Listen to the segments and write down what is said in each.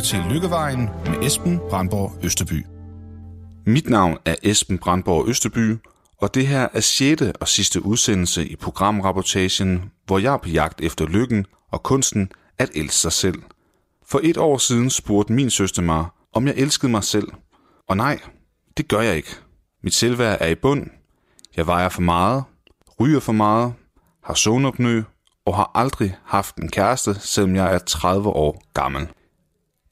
lyttet til Lykkevejen med Esben Brandborg Østerby. Mit navn er Esben Brandborg Østerby, og det her er 6. og sidste udsendelse i programrapportagen, hvor jeg er på jagt efter lykken og kunsten at elske sig selv. For et år siden spurgte min søster mig, om jeg elskede mig selv. Og nej, det gør jeg ikke. Mit selvværd er i bund. Jeg vejer for meget, ryger for meget, har zonopnø og har aldrig haft en kæreste, selvom jeg er 30 år gammel.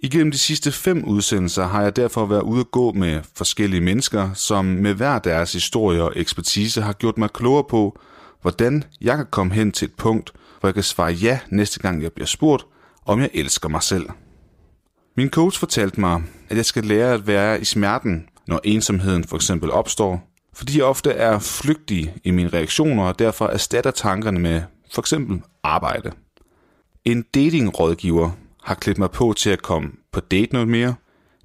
Igennem de sidste fem udsendelser har jeg derfor været ude at gå med forskellige mennesker, som med hver deres historie og ekspertise har gjort mig klogere på, hvordan jeg kan komme hen til et punkt, hvor jeg kan svare ja næste gang jeg bliver spurgt, om jeg elsker mig selv. Min coach fortalte mig, at jeg skal lære at være i smerten, når ensomheden for eksempel opstår, fordi jeg ofte er flygtig i mine reaktioner og derfor erstatter tankerne med for eksempel arbejde. En datingrådgiver har klædt mig på til at komme på date noget mere.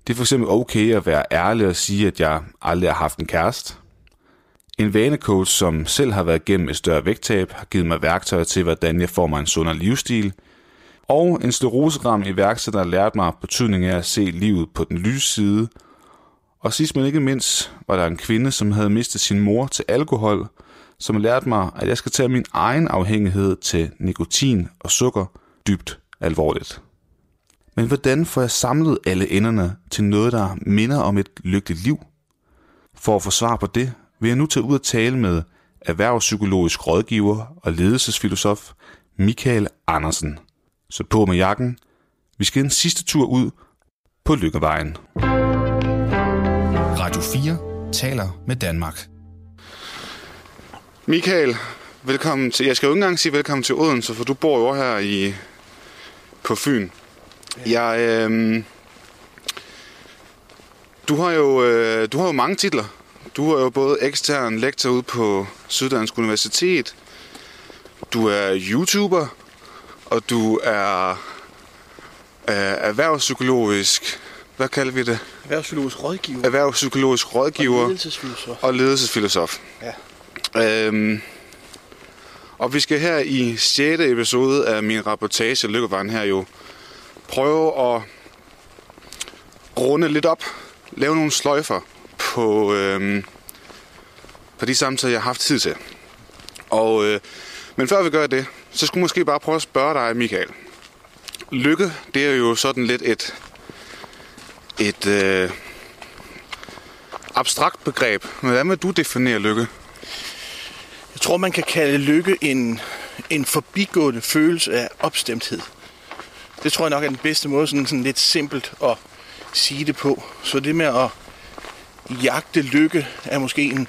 Det er for eksempel okay at være ærlig og sige, at jeg aldrig har haft en kæreste. En vanecoach, som selv har været igennem et større vægttab, har givet mig værktøjer til, hvordan jeg får mig en sundere livsstil. Og en skleroseram iværksætter har lært mig betydningen af at se livet på den lyse side. Og sidst men ikke mindst var der en kvinde, som havde mistet sin mor til alkohol, som lærte mig, at jeg skal tage min egen afhængighed til nikotin og sukker dybt alvorligt. Men hvordan får jeg samlet alle enderne til noget, der minder om et lykkeligt liv? For at få svar på det, vil jeg nu tage ud og tale med erhvervspsykologisk rådgiver og ledelsesfilosof Michael Andersen. Så på med jakken. Vi skal en sidste tur ud på Lykkevejen. Radio 4 taler med Danmark. Michael, velkommen til... Jeg skal jo ikke engang sige velkommen til Odense, for du bor jo her i, på Fyn. Jeg, øh, du, har jo, øh, du har jo mange titler. Du er jo både ekstern lektor ude på Syddansk Universitet. Du er YouTuber, og du er øh, erhvervspsykologisk... Hvad kalder vi det? Erhvervspsykologisk rådgiver. Erhvervspsykologisk rådgiver. Og ledelsesfilosof. Og ledelsesfilosof. Ja. Øhm, og vi skal her i 6. episode af min rapportage Lykkevejen her jo prøve at runde lidt op, lave nogle sløjfer på, øh, på de samtaler, jeg har haft tid til. Og, øh, men før vi gør det, så skulle jeg måske bare prøve at spørge dig, Michael. Lykke, det er jo sådan lidt et, et øh, abstrakt begreb. Hvordan vil du definere lykke? Jeg tror, man kan kalde lykke en, en forbigående følelse af opstemthed. Det tror jeg nok er den bedste måde, sådan, sådan lidt simpelt at sige det på. Så det med at jagte lykke er måske en,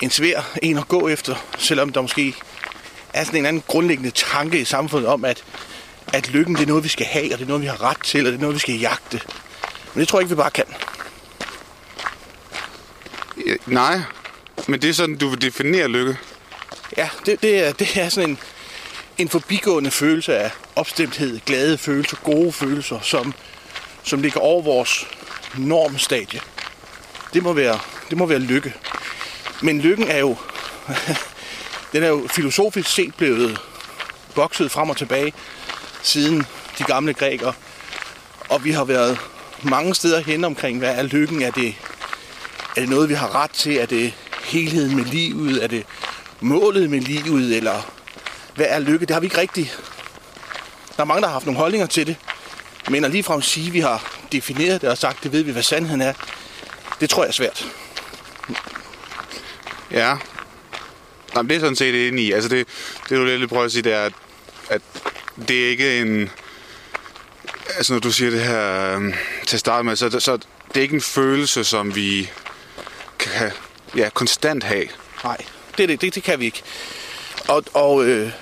en svær en at gå efter, selvom der måske er sådan en anden grundlæggende tanke i samfundet om, at, at lykken det er noget, vi skal have, og det er noget, vi har ret til, og det er noget, vi skal jagte. Men det tror jeg ikke, vi bare kan. Ja, nej, men det er sådan, du vil definere lykke. Ja, det, det, er, det er sådan en, en forbigående følelse af opstemthed, glade følelser, gode følelser, som, som ligger over vores normstadie. Det må være, det må være lykke. Men lykken er jo, den er jo filosofisk set blevet vokset frem og tilbage siden de gamle grækere. Og vi har været mange steder hen omkring, hvad er lykken? Er det, er det noget, vi har ret til? Er det helheden med livet? Er det målet med livet? Eller hvad er lykke? Det har vi ikke rigtigt. Der er mange, der har haft nogle holdninger til det. Men at ligefrem sige, at vi har defineret det og sagt, det ved vi, hvad sandheden er, det tror jeg er svært. Ja. Jamen, det er sådan set enig i. Altså, det, det du lidt prøver at sige, det er, at, at det er ikke en... Altså, når du siger det her um, til at starte med, så, så det er ikke en følelse, som vi kan ja, konstant have. Nej, det, det, det, det kan vi ikke. Og, og, øh,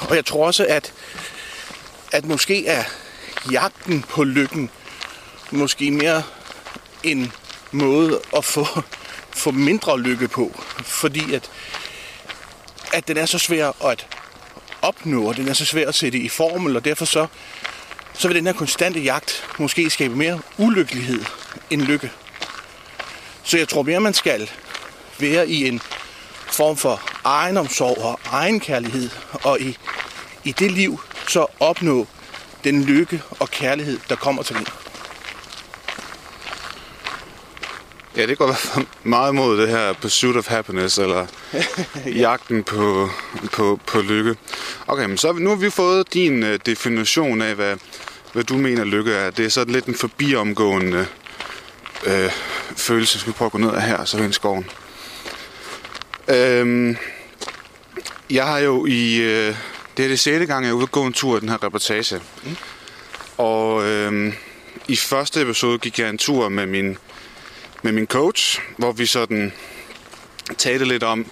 og jeg tror også, at, at måske er jagten på lykken måske mere en måde at få, få mindre lykke på. Fordi at, at den er så svær at opnå, og den er så svær at sætte i formel, og derfor så, så vil den her konstante jagt måske skabe mere ulykkelighed end lykke. Så jeg tror mere, man skal være i en form for egenomsorg og egenkærlighed, og i, i det liv så opnå den lykke og kærlighed, der kommer til en. Ja, det går meget mod det her pursuit of happiness, eller ja. jagten på, på, på lykke. Okay, men så nu har vi fået din øh, definition af, hvad, hvad du mener lykke er. Det er sådan lidt en forbiomgående øh, følelse. Skal vi prøve at gå ned her, så er vi i skoven. Øhm, jeg har jo i... Uh, det er det sjette gang, jeg er ude og gå en tur i den her reportage. Mm. Og øhm, i første episode gik jeg en tur med min med min coach, hvor vi sådan talte lidt om,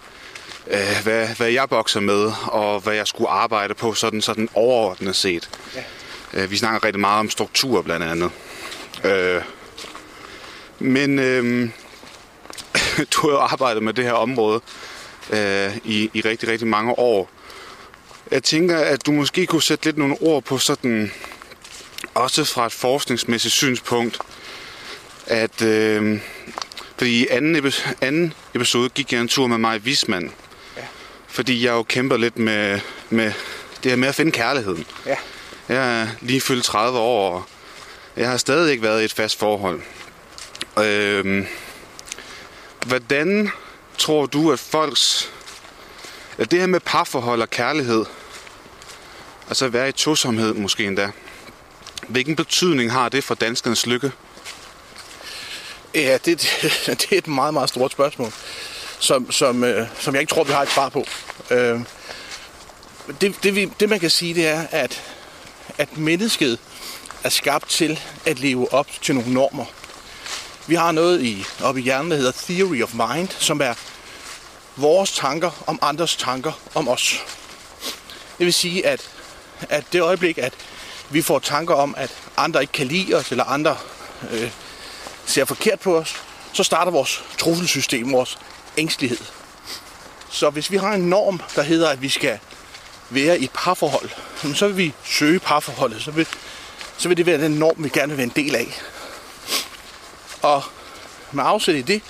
øh, hvad, hvad jeg bokser med, og hvad jeg skulle arbejde på sådan, sådan overordnet set. Ja. Øh, vi snakker rigtig meget om struktur blandt andet. Øh, men øh, du har jo arbejdet med det her område øh, i, i rigtig, rigtig mange år. Jeg tænker, at du måske kunne sætte lidt nogle ord på sådan, også fra et forskningsmæssigt synspunkt, at øh, fordi i anden, episode, anden episode gik jeg en tur med mig Vismand. Ja. Fordi jeg jo kæmper lidt med, med det her med at finde kærligheden. Ja. Jeg er lige fyldt 30 år, og jeg har stadig ikke været i et fast forhold. Øh, hvordan tror du, at folks... At det her med parforhold og kærlighed, altså at være i tosomhed måske endda, hvilken betydning har det for danskernes lykke? Ja, det, det er et meget, meget stort spørgsmål, som, som, øh, som jeg ikke tror, vi har et svar på. Øh, det, det, vi, det man kan sige, det er, at, at mennesket er skabt til at leve op til nogle normer. Vi har noget i, oppe i hjernen, der hedder Theory of Mind, som er vores tanker om andres tanker om os. Det vil sige, at, at det øjeblik, at vi får tanker om, at andre ikke kan lide os, eller andre øh, ser forkert på os, så starter vores trusselsystem, vores ængstelighed. Så hvis vi har en norm, der hedder, at vi skal være i et parforhold, så vil vi søge parforholdet, så vil, så vil det være den norm, vi gerne vil være en del af. Og med afsæt i det,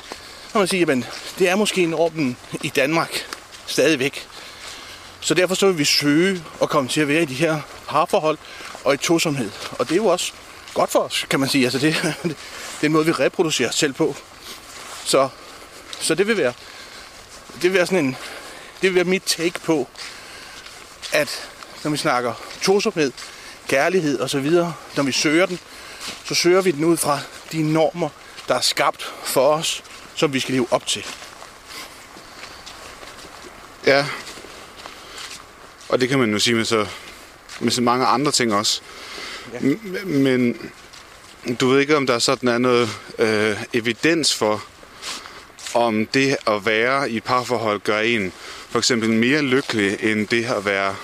kan man sige, at det er måske normen i Danmark stadigvæk. Så derfor så vil vi søge at komme til at være i de her parforhold og i tosomhed. Og det er jo også godt for os, kan man sige. Altså det, det er en måde, vi reproducerer os selv på. Så, så det vil være det vil være sådan en det vil være mit take på, at når vi snakker tosomhed, kærlighed og så videre, når vi søger den, så søger vi den ud fra de normer, der er skabt for os, som vi skal leve op til. Ja. Og det kan man jo sige med så, med så mange andre ting også. Ja. Men du ved ikke, om der sådan er noget øh, evidens for, om det at være i et parforhold gør en for eksempel mere lykkelig, end det at være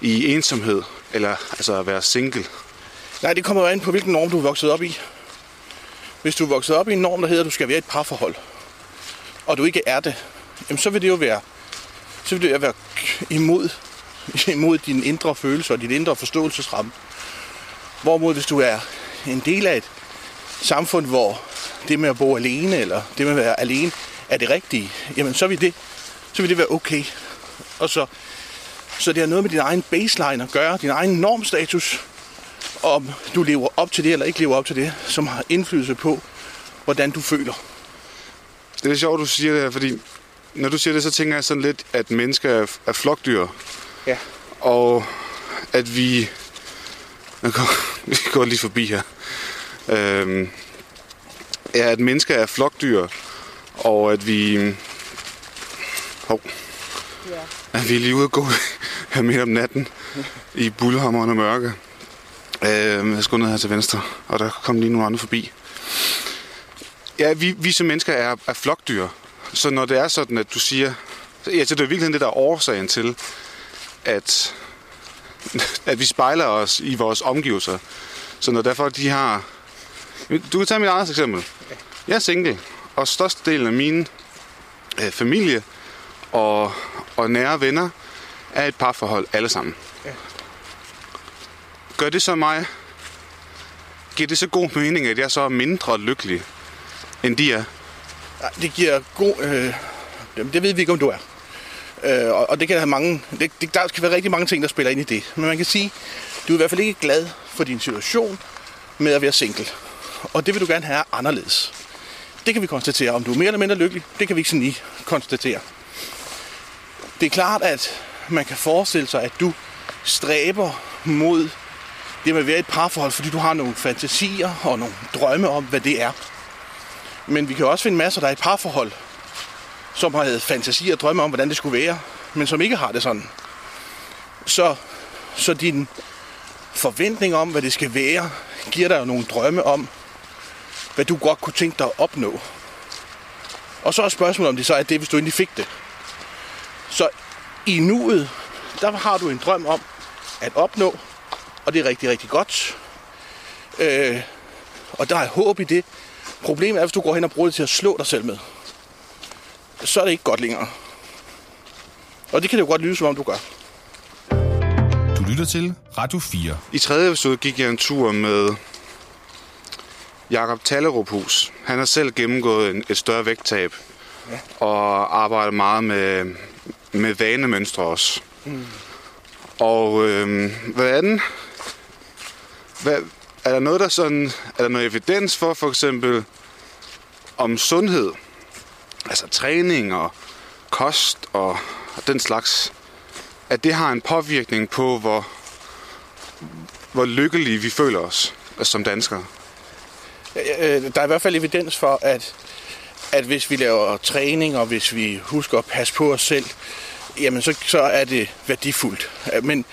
i ensomhed, eller altså at være single? Nej, det kommer jo an på, hvilken norm du er vokset op i. Hvis du er vokset op i en norm, der hedder, at du skal være i et parforhold, og du ikke er det, jamen så vil det jo være, så vil det jo være imod, imod dine indre følelser og dit indre forståelsesramme. Hvorimod hvis du er en del af et samfund, hvor det med at bo alene, eller det med at være alene, er det rigtige, jamen så vil det, så vil det være okay. Og så, så det har noget med din egen baseline at gøre, din egen normstatus, om du lever op til det eller ikke lever op til det, som har indflydelse på, hvordan du føler. Det er sjovt, du siger det her, fordi når du siger det, så tænker jeg sådan lidt, at mennesker er, er flokdyr. Ja. Og at vi jeg går, vi går lige forbi her. Øhm, ja, at mennesker er flokdyr, og at vi... Hov. Ja. At vi er lige ude at gå her midt om natten i bulhammeren og mørke. Øh, jeg skulle ned her til venstre, og der kom lige nogle andre forbi. Ja, vi, vi som mennesker er, er flokdyr. Så når det er sådan, at du siger... Ja, så det er virkelig det, der er årsagen til, at at vi spejler os i vores omgivelser. Så når derfor de har... Du kan tage mit eget eksempel. Jeg er single, og størstedelen af min øh, familie og, og nære venner er et parforhold alle sammen. Gør det så mig... Giver det så god mening, at jeg så er mindre lykkelig, end de er? Det giver god... Øh, det ved vi ikke, om du er. Øh, og, og det kan have mange, det, det, der kan være rigtig mange ting, der spiller ind i det. Men man kan sige, du er i hvert fald ikke glad for din situation med at være single. Og det vil du gerne have anderledes. Det kan vi konstatere. Om du er mere eller mindre lykkelig, det kan vi ikke sådan lige konstatere. Det er klart, at man kan forestille sig, at du stræber mod det med at være et parforhold, fordi du har nogle fantasier og nogle drømme om, hvad det er. Men vi kan også finde masser, der er et parforhold, som har fantasier og drømme om, hvordan det skulle være, men som ikke har det sådan. Så, så din forventning om, hvad det skal være, giver dig jo nogle drømme om, hvad du godt kunne tænke dig at opnå. Og så er spørgsmålet, om det så er det, hvis du endelig fik det. Så i nuet, der har du en drøm om at opnå, og det er rigtig, rigtig godt. Øh, og der er håb i det. Problemet er, hvis du går hen og bruger det til at slå dig selv med, så er det ikke godt længere. Og det kan det jo godt lyde, som om du gør. Du lytter til Radio 4. I tredje episode gik jeg en tur med Jakob Talleruphus. Han har selv gennemgået et større vægttab. Ja. Og arbejder meget med, med vanemønstre også. Mm. Og øh, hvad er den? Hvad, er der noget, der sådan, er der noget evidens for, for eksempel, om sundhed? Altså træning og kost og, og den slags. At det har en påvirkning på, hvor, hvor lykkelige vi føler os altså som danskere. Der er i hvert fald evidens for, at, at hvis vi laver træning, og hvis vi husker at passe på os selv, jamen så, så er det værdifuldt. Men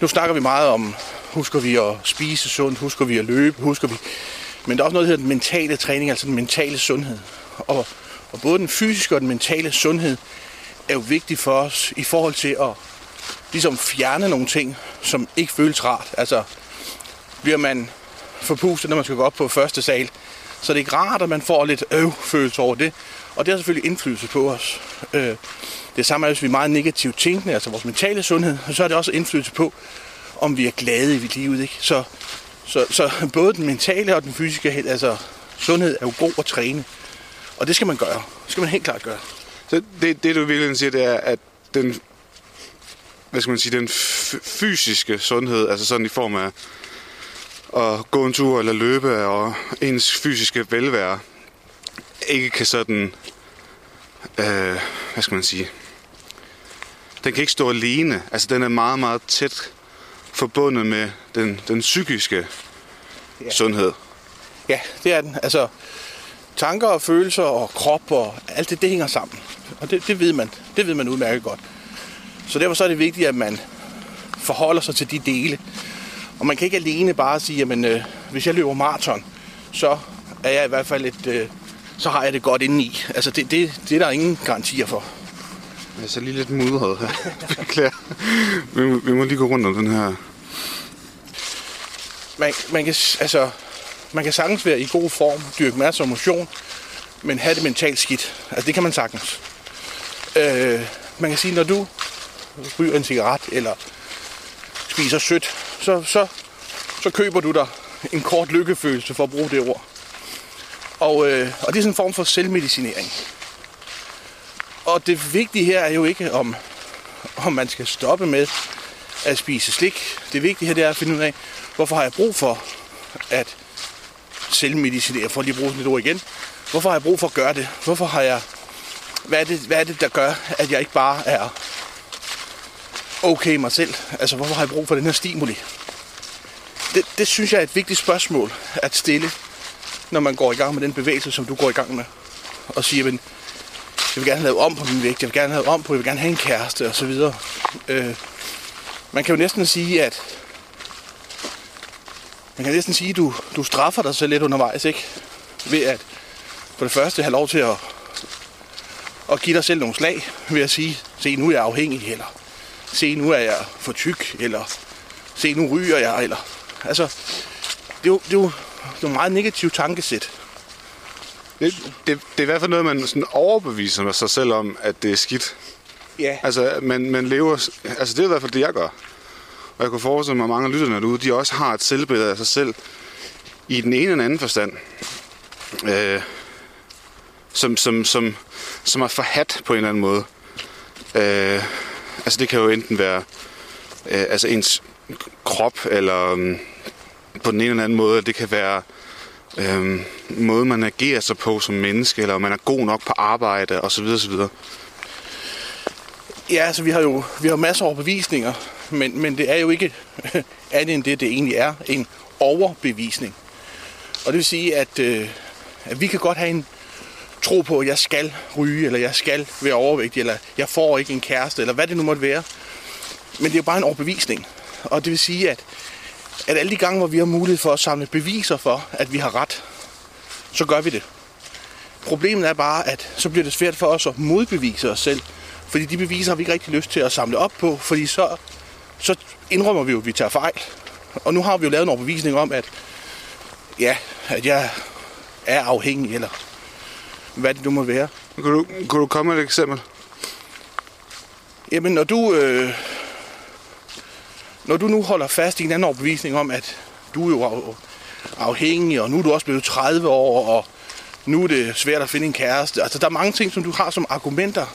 nu snakker vi meget om, husker vi at spise sundt, husker vi at løbe, husker vi... Men der er også noget, der hedder den mentale træning, altså den mentale sundhed. Og, og både den fysiske og den mentale sundhed er jo vigtig for os i forhold til at ligesom fjerne nogle ting, som ikke føles rart. Altså, bliver man forpustet, når man skal gå op på første sal, så det er ikke rart, at man får lidt øv-følelse over det. Og det har selvfølgelig indflydelse på os. Øh, det samme er, hvis vi er meget negativt tænkende, altså vores mentale sundhed, så har det også indflydelse på, om vi er glade i livet. Ikke? Så, så, så både den mentale og den fysiske altså, sundhed er jo god at træne. Og det skal man gøre. Det skal man helt klart gøre. Så det, det du virkelig siger, det er, at den, hvad skal man sige, den fysiske sundhed, altså sådan i form af at gå en tur eller løbe, og ens fysiske velvære, ikke kan sådan, øh, hvad skal man sige, den kan ikke stå alene. Altså den er meget, meget tæt forbundet med den, den psykiske ja. sundhed. Ja, det er den. Altså tanker og følelser og krop og alt det, det hænger sammen. Og det, det ved man. Det ved man udmærket godt. Så derfor så er det vigtigt, at man forholder sig til de dele. Og man kan ikke alene bare sige, at øh, hvis jeg løber maraton, så er jeg i hvert fald et, øh, så har jeg det godt indeni. Altså det, det, det er der ingen garantier for. Jeg ser lige lidt mudret her. Beklager. vi, må, vi må lige gå rundt om den her. Man, man, kan, altså, man kan sagtens være i god form, dyrke masser af motion, men have det mentalt skidt. Altså det kan man sagtens. Øh, man kan sige, når du ryger en cigaret, eller spiser sødt, så, så, så køber du dig en kort lykkefølelse, for at bruge det ord. Og, øh, og det er sådan en form for selvmedicinering. Og det vigtige her er jo ikke, om, om man skal stoppe med at spise slik. Det vigtige her det er at finde ud af, hvorfor har jeg brug for at selvmedicinere, for lige at bruge sådan et ord igen. Hvorfor har jeg brug for at gøre det? Hvorfor har jeg... Hvad er det, hvad er det der gør, at jeg ikke bare er okay mig selv? Altså, hvorfor har jeg brug for den her stimuli? Det, det synes jeg er et vigtigt spørgsmål at stille, når man går i gang med den bevægelse, som du går i gang med. Og siger, men jeg vil gerne have om på min vægt, jeg vil gerne have om på, jeg vil gerne have en kæreste osv. Øh, man kan jo næsten sige, at man kan næsten sige, at du, du straffer dig selv lidt undervejs, ikke? Ved at for det første have lov til at, at give dig selv nogle slag, ved at sige, se nu er jeg afhængig, eller se nu er jeg for tyk, eller se nu ryger jeg, eller altså, det er jo, det er jo, det er jo meget negativt tankesæt. Det, det, det er i hvert fald noget, man sådan overbeviser sig selv om, at det er skidt. Ja. Altså, man, man lever... Altså, det er i hvert fald det, jeg gør. Og jeg kunne forestille mig, at mange af lytterne derude, de også har et selvbillede af sig selv i den ene eller anden forstand. Øh, som, som, som, som er forhat på en eller anden måde. Øh, altså, det kan jo enten være øh, altså ens krop, eller um, på den ene eller anden måde, det kan være øhm, måde, man agerer sig på som menneske, eller om man er god nok på arbejde, osv. osv. Ja, altså vi har jo vi har masser af overbevisninger, men, men det er jo ikke andet end det, det egentlig er. En overbevisning. Og det vil sige, at, øh, at vi kan godt have en tro på, at jeg skal ryge, eller jeg skal være overvægtig, eller jeg får ikke en kæreste, eller hvad det nu måtte være. Men det er jo bare en overbevisning. Og det vil sige, at, at alle de gange, hvor vi har mulighed for at samle beviser for, at vi har ret, så gør vi det. Problemet er bare, at så bliver det svært for os at modbevise os selv. Fordi de beviser har vi ikke rigtig lyst til at samle op på, fordi så, så indrømmer vi jo, at vi tager fejl. Og nu har vi jo lavet en overbevisning om, at ja, at jeg er afhængig, eller hvad det nu må være. Kan du, kan du komme med et eksempel? Jamen, når du, øh, når du nu holder fast i en anden overbevisning om, at du er jo afhængig, og nu er du også blevet 30 år, og nu er det svært at finde en kæreste. Altså, der er mange ting, som du har som argumenter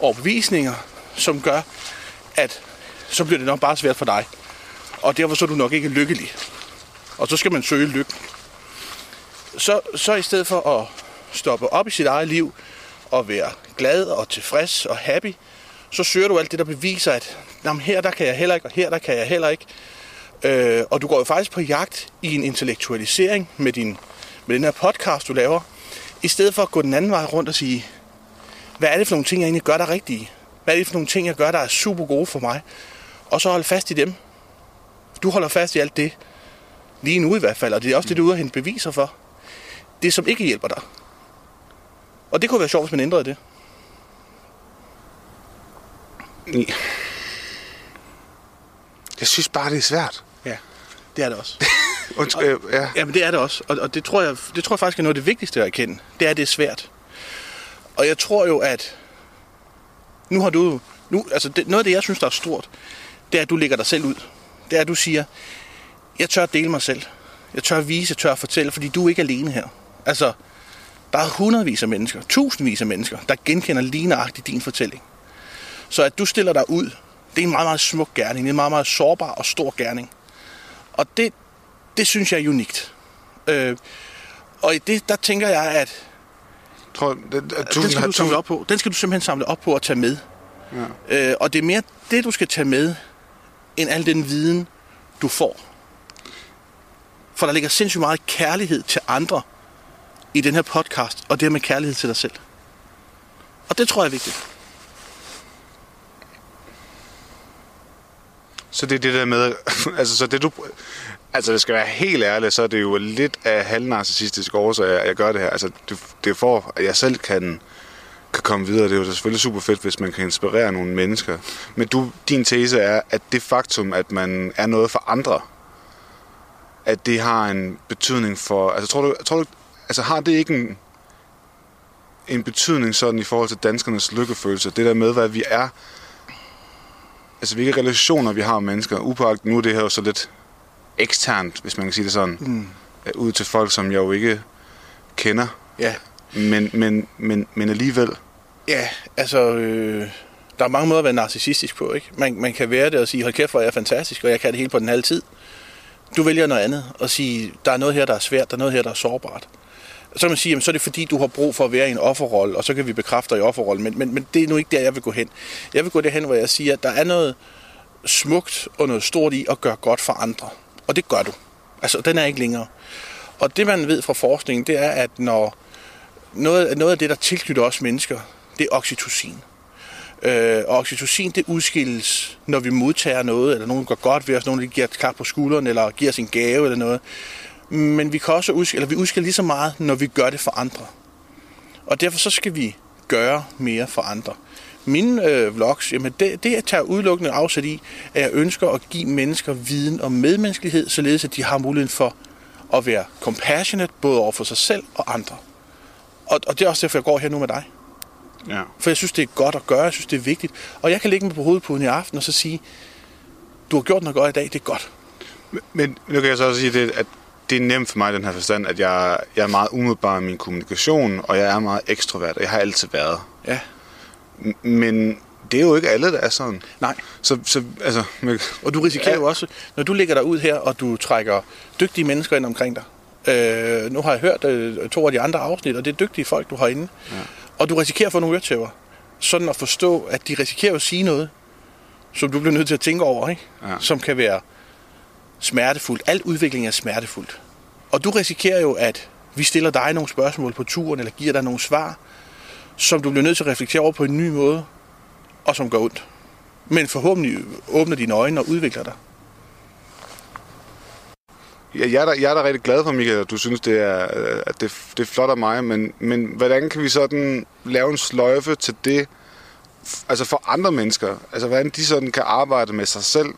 og bevisninger, som gør, at så bliver det nok bare svært for dig. Og derfor så er du nok ikke lykkelig. Og så skal man søge lykken. Så, så i stedet for at stoppe op i sit eget liv og være glad og tilfreds og happy, så søger du alt det, der beviser, at jamen, her der kan jeg heller ikke, og her der kan jeg heller ikke. Øh, og du går jo faktisk på jagt i en intellektualisering med, din, med den her podcast, du laver, i stedet for at gå den anden vej rundt og sige, hvad er det for nogle ting, jeg egentlig gør, der er rigtige? Hvad er det for nogle ting, jeg gør, der er super gode for mig? Og så holde fast i dem. Du holder fast i alt det, lige nu i hvert fald, og det er også det, du er ude at hente beviser for. Det, som ikke hjælper dig. Og det kunne være sjovt, hvis man ændrede det. Jeg synes bare, det er svært. Ja, det er det også. Undskyld, ja. Ja, men det er det også. Og, og det, tror jeg, det tror jeg faktisk er noget af det vigtigste at erkende. Det er, at det er svært. Og jeg tror jo, at nu har du nu, altså det, noget af det, jeg synes, der er stort, det er, at du lægger dig selv ud. Det er, at du siger, jeg tør at dele mig selv. Jeg tør at vise, jeg tør at fortælle, fordi du er ikke alene her. Altså, der er hundredvis af mennesker, tusindvis af mennesker, der genkender ligneragtigt din fortælling. Så at du stiller dig ud, det er en meget, meget smuk gerning. Det er en meget, meget sårbar og stor gerning. Og det, det synes jeg er unikt. Øh, og i det, der tænker jeg, at Tror, det, det, den skal du samle op på. Den skal du simpelthen samle op på og tage med. Ja. Øh, og det er mere det, du skal tage med, end al den viden, du får. For der ligger sindssygt meget kærlighed til andre i den her podcast, og det med kærlighed til dig selv. Og det tror jeg er vigtigt. Så det er det der med, altså så det du, altså det skal være helt ærligt, så er det jo lidt af halvnarcissistisk årsag, at jeg gør det her. Altså det, det er for, at jeg selv kan, kan komme videre. Det er jo selvfølgelig super fedt, hvis man kan inspirere nogle mennesker. Men du, din tese er, at det faktum, at man er noget for andre, at det har en betydning for, altså tror du, tror du altså har det ikke en, en betydning sådan i forhold til danskernes lykkefølelse, det der med, hvad vi er, altså hvilke relationer vi har med mennesker, upåagt, nu er det her jo så lidt eksternt, hvis man kan sige det sådan, mm. ud til folk, som jeg jo ikke kender, Ja, men, men, men, men alligevel, ja altså, øh, der er mange måder at være narcissistisk på, ikke? Man, man kan være det og sige, hold kæft, hvor er jeg fantastisk, og jeg kan det hele på den halve tid. Du vælger noget andet og sige, der er noget her, der er svært, der er noget her, der er sårbart. Så kan man sige, jamen, så er det fordi, du har brug for at være i en offerrolle, og så kan vi bekræfte dig i offerrollen. Men, men, men det er nu ikke der, jeg vil gå hen. Jeg vil gå derhen, hvor jeg siger, at der er noget smukt og noget stort i at gøre godt for andre. Og det gør du. Altså, den er ikke længere. Og det, man ved fra forskningen, det er, at når noget, noget af det, der tilknytter os mennesker, det er oxytocin. Øh, og oxytocin, det udskilles, når vi modtager noget, eller nogen gør godt ved os, nogen der giver et klap på skulderen, eller giver os en gave eller noget. Men vi kan også udskille, eller vi udskiller lige så meget, når vi gør det for andre. Og derfor så skal vi gøre mere for andre. Mine øh, vlogs, jamen det, det jeg tager udelukkende afsæt i, at jeg ønsker at give mennesker viden om medmenneskelighed, således at de har muligheden for at være compassionate, både over for sig selv og andre. Og, og det er også derfor, jeg går her nu med dig. ja. For jeg synes, det er godt at gøre, jeg synes, det er vigtigt. Og jeg kan lægge mig på hovedpuden i aften og så sige, du har gjort noget godt i dag, det er godt. Men nu kan jeg så også sige, det, at det er nemt for mig i den her forstand, at jeg, jeg er meget umiddelbar i min kommunikation, og jeg er meget ekstrovert, og jeg har altid været. Ja, Men det er jo ikke alle, der er sådan. nej. Så, så altså, Og du risikerer Ja. jo også, når du ligger der ud her, og du trækker dygtige mennesker ind omkring dig, Øh, nu har jeg hørt øh, to af de andre afsnit, og det er dygtige folk, du har inde. Ja. Og du risikerer at få nogle øretæver. Sådan at forstå, at de risikerer at sige noget, som du bliver nødt til at tænke over, ikke? Ja. som kan være smertefuldt. Alt udvikling er smertefuldt. Og du risikerer jo, at vi stiller dig nogle spørgsmål på turen, eller giver dig nogle svar, som du bliver nødt til at reflektere over på en ny måde, og som går ondt. Men forhåbentlig åbner dine øjne og udvikler dig. Ja, jeg, er da, jeg er da rigtig glad for, Michael, at du synes, det er, øh, at det, det er flot af mig, men, men hvordan kan vi sådan lave en sløjfe til det, altså for andre mennesker? Altså, hvordan de sådan kan arbejde med sig selv?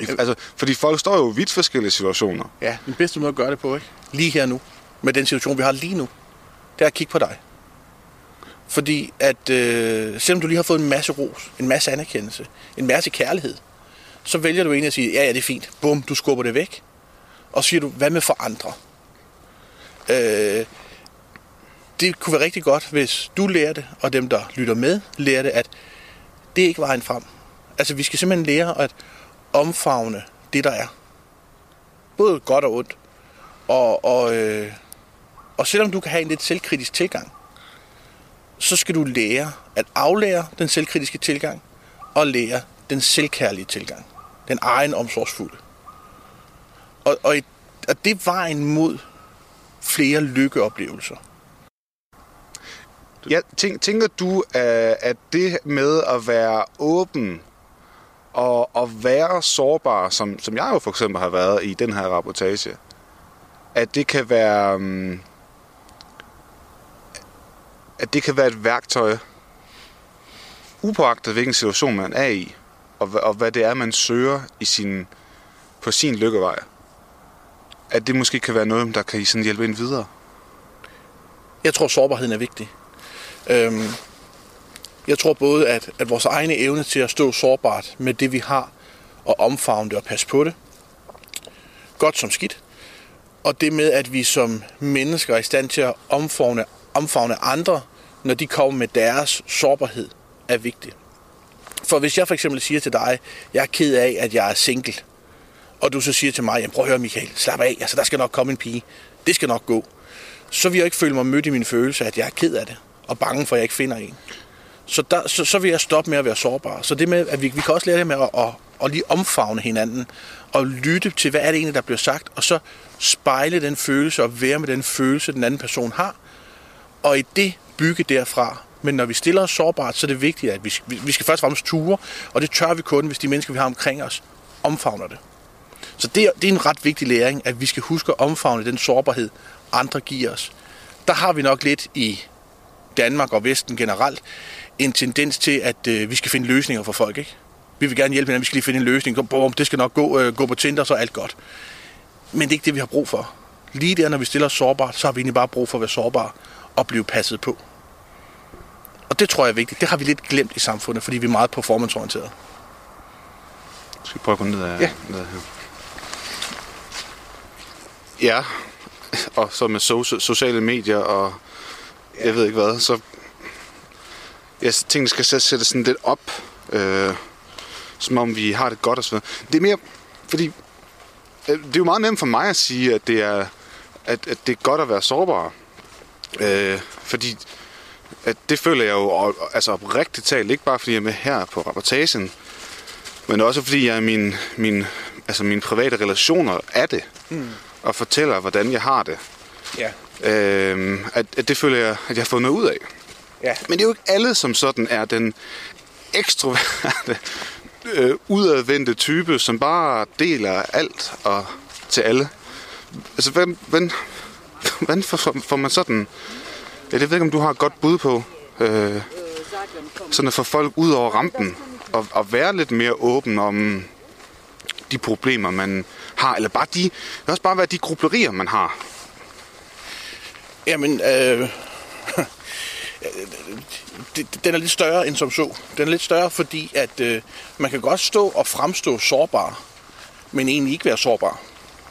Altså, fordi folk står jo i vidt forskellige situationer. Ja, den bedste måde at gøre det på, ikke? Lige her nu. Med den situation, vi har lige nu. Det er at kigge på dig. Fordi at øh, selvom du lige har fået en masse ros, en masse anerkendelse, en masse kærlighed, så vælger du egentlig at sige, ja, ja, det er fint. Bum, du skubber det væk. Og så siger du, hvad med for andre? Øh, det kunne være rigtig godt, hvis du lærer det, og dem, der lytter med, lærer det, at det ikke var en frem. Altså, vi skal simpelthen lære at omfavne det, der er. Både godt og ondt. Og, og, øh, og selvom du kan have en lidt selvkritisk tilgang, så skal du lære at aflære den selvkritiske tilgang og lære den selvkærlige tilgang. Den egen omsorgsfulde. Og, og, og det er vejen mod flere lykkeoplevelser. Ja, tænker du, øh, at det med at være åben og, og være sårbar, som, som jeg jo for eksempel har været i den her rapportage, at det kan være, um, at det kan være et værktøj, upåagtet hvilken situation man er i, og, og hvad det er, man søger i sin, på sin lykkevej. At det måske kan være noget, der kan I sådan hjælpe ind videre. Jeg tror, sårbarheden er vigtig. Øhm, jeg tror både, at, at vores egne evne til at stå sårbart med det, vi har, og omfavne det og passe på det, godt som skidt, og det med, at vi som mennesker er i stand til at omfavne, omfavne andre, når de kommer med deres sårbarhed, er vigtigt. For hvis jeg for eksempel siger til dig, jeg er ked af, at jeg er single, og du så siger til mig, prøv at høre Michael, slap af, altså der skal nok komme en pige, det skal nok gå, så vil jeg ikke føle mig mødt i min følelse, at jeg er ked af det, og bange for, at jeg ikke finder en. Så, der, så, så vil jeg stoppe med at være sårbar. Så det med, at vi, vi kan også lære det med at, at, at lige omfavne hinanden, og lytte til, hvad er det egentlig, der bliver sagt, og så spejle den følelse og være med den følelse, den anden person har, og i det bygge derfra. Men når vi stiller os sårbart, så er det vigtigt, at vi, vi skal først og fremmest ture, og det tør vi kun, hvis de mennesker, vi har omkring os, omfavner det. Så det, det er en ret vigtig læring, at vi skal huske at omfavne den sårbarhed, andre giver os. Der har vi nok lidt i Danmark og Vesten generelt en tendens til, at øh, vi skal finde løsninger for folk. Ikke? Vi vil gerne hjælpe hinanden, vi skal lige finde en løsning. Boom, det skal nok gå, øh, gå på Tinder, så er alt godt. Men det er ikke det, vi har brug for. Lige der, når vi stiller os sårbart, så har vi egentlig bare brug for at være sårbare og blive passet på. Og det tror jeg er vigtigt. Det har vi lidt glemt i samfundet, fordi vi er meget performanceorienterede. Skal vi prøve at gå ned af, ja. ned af her? Ja, og så med so- sociale medier og ja. jeg ved ikke hvad, så jeg tingene skal sætte sådan lidt op, øh, som om vi har det godt og så videre. Det er mere, fordi øh, det er jo meget nemt for mig at sige, at det er, at, at det er godt at være sårbar. Øh, fordi at det føler jeg jo altså oprigtigt talt, ikke bare fordi jeg er med her på rapportagen, men også fordi jeg er min, min, altså mine private relationer af det. Mm og fortæller, hvordan jeg har det. Ja. Øhm, at, at det føler jeg, at jeg har noget ud af. Ja. Men det er jo ikke alle, som sådan er den ekstroverte, øh, udadvendte type, som bare deler alt og til alle. Altså, hvordan, hvordan, hvordan får, får man sådan... Jeg ved ikke, om du har et godt bud på, øh, sådan at få folk ud over rampen og, og være lidt mere åben om de problemer, man har, eller bare de, det også bare være de grublerier, man har. Jamen, øh, Øh, øh, øh, den er lidt større end som så. Den er lidt større, fordi at øh, man kan godt stå og fremstå sårbar, men egentlig ikke være sårbar.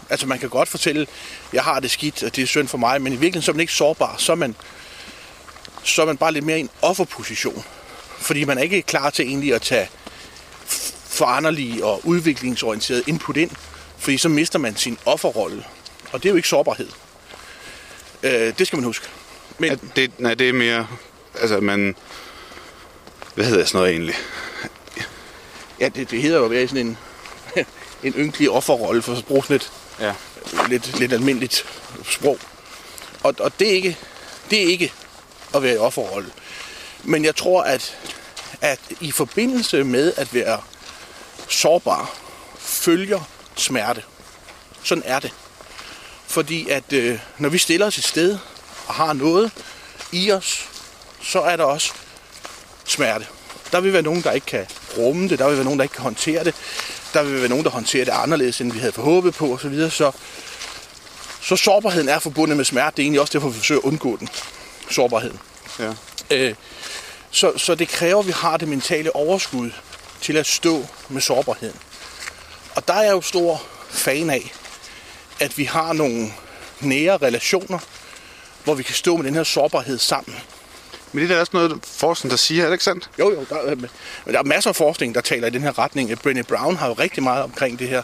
Altså man kan godt fortælle, jeg har det skidt, og det er synd for mig, men i virkeligheden så er man ikke sårbar. Så er man, så er man bare lidt mere i en offerposition. Fordi man er ikke klar til egentlig at tage foranderlige og udviklingsorienteret input ind, fordi så mister man sin offerrolle. Og det er jo ikke sårbarhed. Øh, det skal man huske. Men... At det, nej, det er mere... Altså, man... Hvad hedder sådan noget egentlig? Ja, det, det hedder jo at være sådan en, en ynkelig offerrolle, for at bruge sådan et ja. lidt, lidt almindeligt sprog. Og, og det, er ikke, det er ikke at være i offerrolle. Men jeg tror, at, at i forbindelse med at være sårbar, følger smerte. Sådan er det. Fordi at øh, når vi stiller os et sted og har noget i os, så er der også smerte. Der vil være nogen, der ikke kan rumme det, der vil være nogen, der ikke kan håndtere det, der vil være nogen, der håndterer det anderledes, end vi havde forhåbet på osv. Så, videre. så, så sårbarheden er forbundet med smerte. Det er egentlig også derfor, vi forsøger at undgå den. Sårbarheden. Ja. Øh, så, så det kræver, at vi har det mentale overskud til at stå med sårbarheden. Og der er jeg jo stor fan af, at vi har nogle nære relationer, hvor vi kan stå med den her sårbarhed sammen. Men det er også noget, forskning, der siger, er det ikke sandt? Jo, jo. Der, men der er masser af forskning, der taler i den her retning. Brené Brown har jo rigtig meget omkring det her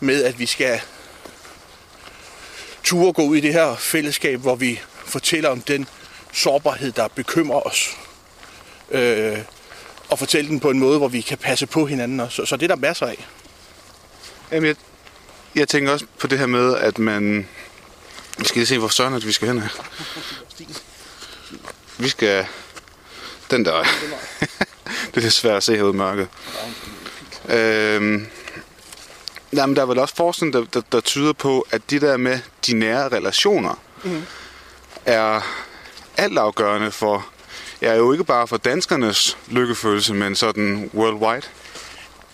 med, at vi skal ture gå ud i det her fællesskab, hvor vi fortæller om den sårbarhed, der bekymrer os. Øh, og fortælle den på en måde, hvor vi kan passe på hinanden. Så, så det er der masser af. Jamen, jeg, jeg tænker også på det her med, at man... Vi skal lige se, hvor søren at vi skal hen her. Vi skal... Den der. det er lidt svært at se herude i mørket. Øhm, jamen, der er vel også forskning, der, der, der tyder på, at de der med de nære relationer mm. er altafgørende for, ja, jo ikke bare for danskernes lykkefølelse, men sådan worldwide.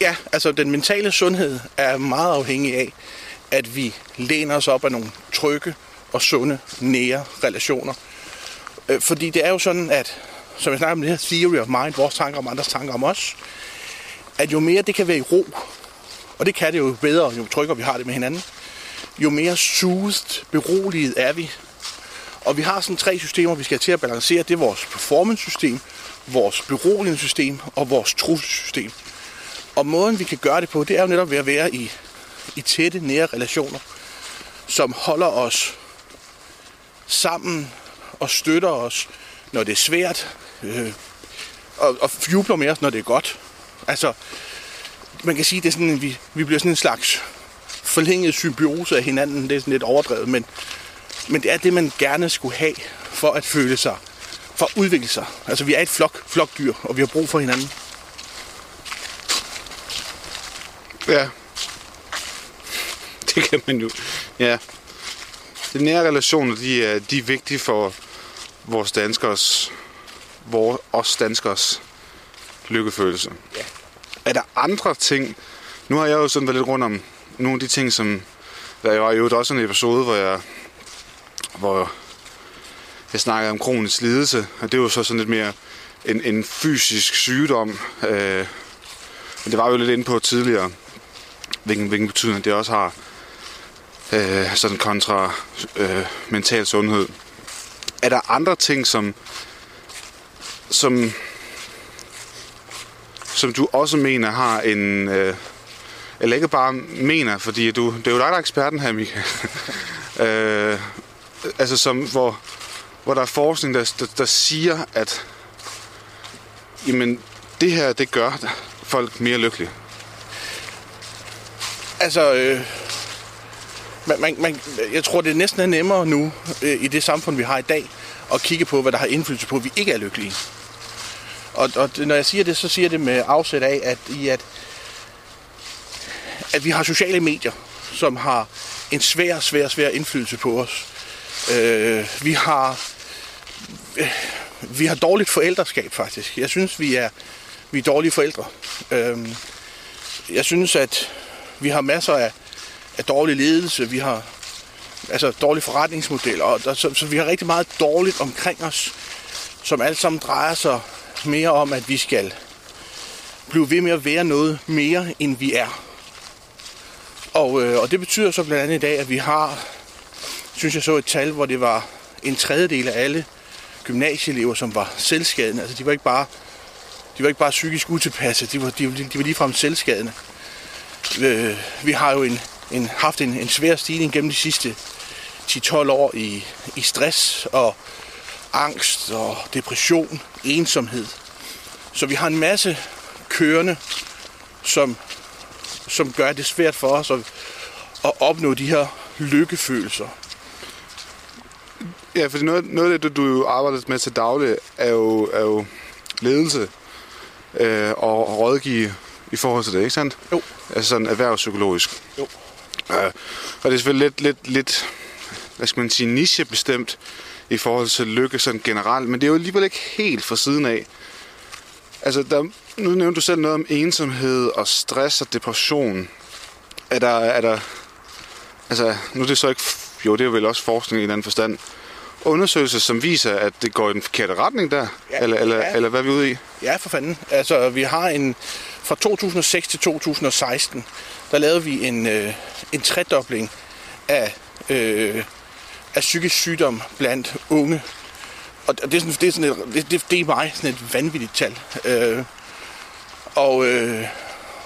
Ja, altså den mentale sundhed er meget afhængig af, at vi læner os op af nogle trygge og sunde, nære relationer. Øh, fordi det er jo sådan, at, som jeg snakker om det her theory of mind, vores tanker om andres tanker om os, at jo mere det kan være i ro, og det kan det jo bedre, jo tryggere vi har det med hinanden, jo mere soothed, beroliget er vi. Og vi har sådan tre systemer, vi skal til at balancere. Det er vores performance-system, vores beroligende og vores trusselsystem. Og måden, vi kan gøre det på, det er jo netop ved at være i, i tætte, nære relationer, som holder os sammen og støtter os, når det er svært, øh, og, og jubler med os, når det er godt. Altså, man kan sige, det er sådan, at vi, vi bliver sådan en slags forlænget symbiose af hinanden. Det er sådan lidt overdrevet, men, men det er det, man gerne skulle have for at føle sig, for at udvikle sig. Altså, vi er et flok, flokdyr, og vi har brug for hinanden. Ja. Det kan man jo. Ja. De nære relationer, de er, de er vigtige for vores danskers, vores, os danskers lykkefølelse. Ja. Er der andre ting? Nu har jeg jo sådan været lidt rundt om nogle af de ting, som... Der var jo også en episode, hvor jeg, hvor jeg snakkede om kronisk lidelse, og det er jo så sådan lidt mere en, en fysisk sygdom. Øh, men det var jo lidt inde på tidligere hvilken, hvilken betydning det også har øh, sådan kontra øh, mental sundhed. Er der andre ting, som, som, som du også mener har en... Øh, eller ikke bare mener, fordi du, det er jo dig, der er eksperten her, Michael. øh, altså som, hvor, hvor der er forskning, der, der, der siger, at jamen, det her, det gør folk mere lykkelige. Altså, øh, man, man, man, jeg tror, det næsten er nemmere nu, øh, i det samfund, vi har i dag, at kigge på, hvad der har indflydelse på, at vi ikke er lykkelige. Og, og når jeg siger det, så siger jeg det med afsæt af, at, i at, at vi har sociale medier, som har en svær, svær, svær indflydelse på os. Øh, vi har øh, vi har dårligt forældreskab, faktisk. Jeg synes, vi er, vi er dårlige forældre. Øh, jeg synes, at vi har masser af, af dårlig ledelse, vi har altså dårlige forretningsmodeller, og der, så, så vi har rigtig meget dårligt omkring os, som alt sammen drejer sig mere om, at vi skal blive ved med at være noget mere, end vi er. Og, øh, og det betyder så blandt andet i dag, at vi har, synes jeg så et tal, hvor det var en tredjedel af alle gymnasieelever, som var selvskadende. Altså de var ikke bare, de var ikke bare psykisk utilpasse, de var, de, de var ligefrem selvskadende. Øh, vi har jo en, en, haft en, en svær stigning gennem de sidste 10-12 år i, i stress og angst og depression, ensomhed. Så vi har en masse kørende, som, som gør det svært for os at, at opnå de her lykkefølelser. Ja, fordi noget, noget af det, du arbejder med til daglig, er jo, er jo ledelse øh, og rådgive i forhold til det, ikke sandt? Jo. Altså sådan erhvervspsykologisk. Jo. Øh, og det er selvfølgelig lidt, lidt, lidt, hvad skal man sige, nichebestemt i forhold til lykke sådan generelt, men det er jo alligevel ikke helt fra siden af. Altså, der, nu nævnte du selv noget om ensomhed og stress og depression. Er der, er der, altså, nu er det så ikke, jo, det er vel også forskning i en anden forstand, undersøgelser, som viser, at det går i den forkerte retning der? Ja, eller, eller, ja. eller hvad er vi ude i? Ja, for fanden. Altså, vi har en... Fra 2006 til 2016, der lavede vi en, øh, en tredobling af, øh, af psykisk sygdom blandt unge. Og det er, sådan, det er, sådan et, det, det, det er mig sådan et vanvittigt tal. Øh, og, øh,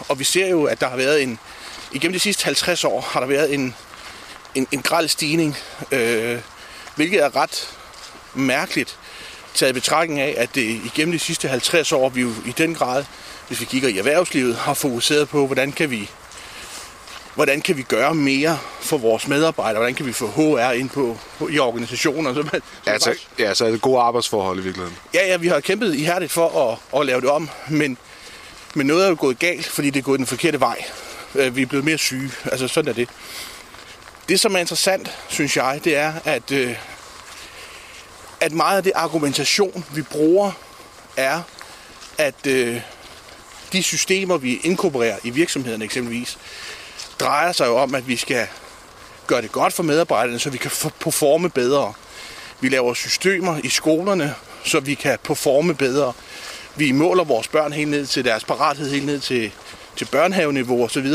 og vi ser jo, at der har været en... Igennem de sidste 50 år har der været en, en, en grad stigning, øh, hvilket er ret mærkeligt, taget i betragtning af, at det igennem de sidste 50 år, vi jo i den grad, hvis vi kigger i erhvervslivet, har fokuseret på, hvordan kan vi hvordan kan vi gøre mere for vores medarbejdere? Hvordan kan vi få HR ind på, på i organisationer? Så man, så Ja, så, ja, så er det gode arbejdsforhold i virkeligheden. ja, ja, vi har kæmpet ihærdigt for at, at lave det om, men, men noget er jo gået galt, fordi det er gået den forkerte vej. Øh, Vi er blevet mere syge. Altså, sådan er det. Det, som er interessant, synes jeg, det er, at, øh, at meget af det argumentation, vi bruger, er, at øh, de systemer, vi inkorporerer i virksomheden eksempelvis, drejer sig jo om, at vi skal gøre det godt for medarbejderne, så vi kan performe bedre. Vi laver systemer i skolerne, så vi kan performe bedre. Vi måler vores børn helt ned til deres parathed, helt ned til, til børnehaveniveau osv.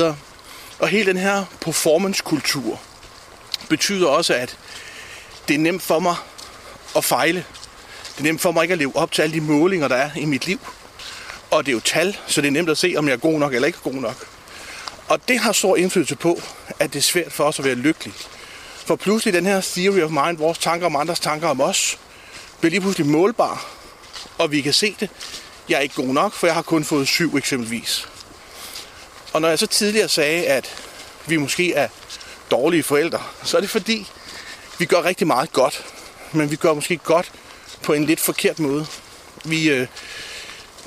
Og hele den her performance-kultur betyder også, at det er nemt for mig at fejle. Det er nemt for mig ikke at leve op til alle de målinger, der er i mit liv. Og det er jo tal, så det er nemt at se, om jeg er god nok eller ikke god nok. Og det har stor indflydelse på, at det er svært for os at være lykkelige. For pludselig den her theory of mind, vores tanker om andres tanker om os, bliver lige pludselig målbar. Og vi kan se det. Jeg er ikke god nok, for jeg har kun fået syv eksempelvis. Og når jeg så tidligere sagde, at vi måske er dårlige forældre, så er det fordi, vi gør rigtig meget godt. Men vi gør måske godt på en lidt forkert måde. Vi, øh,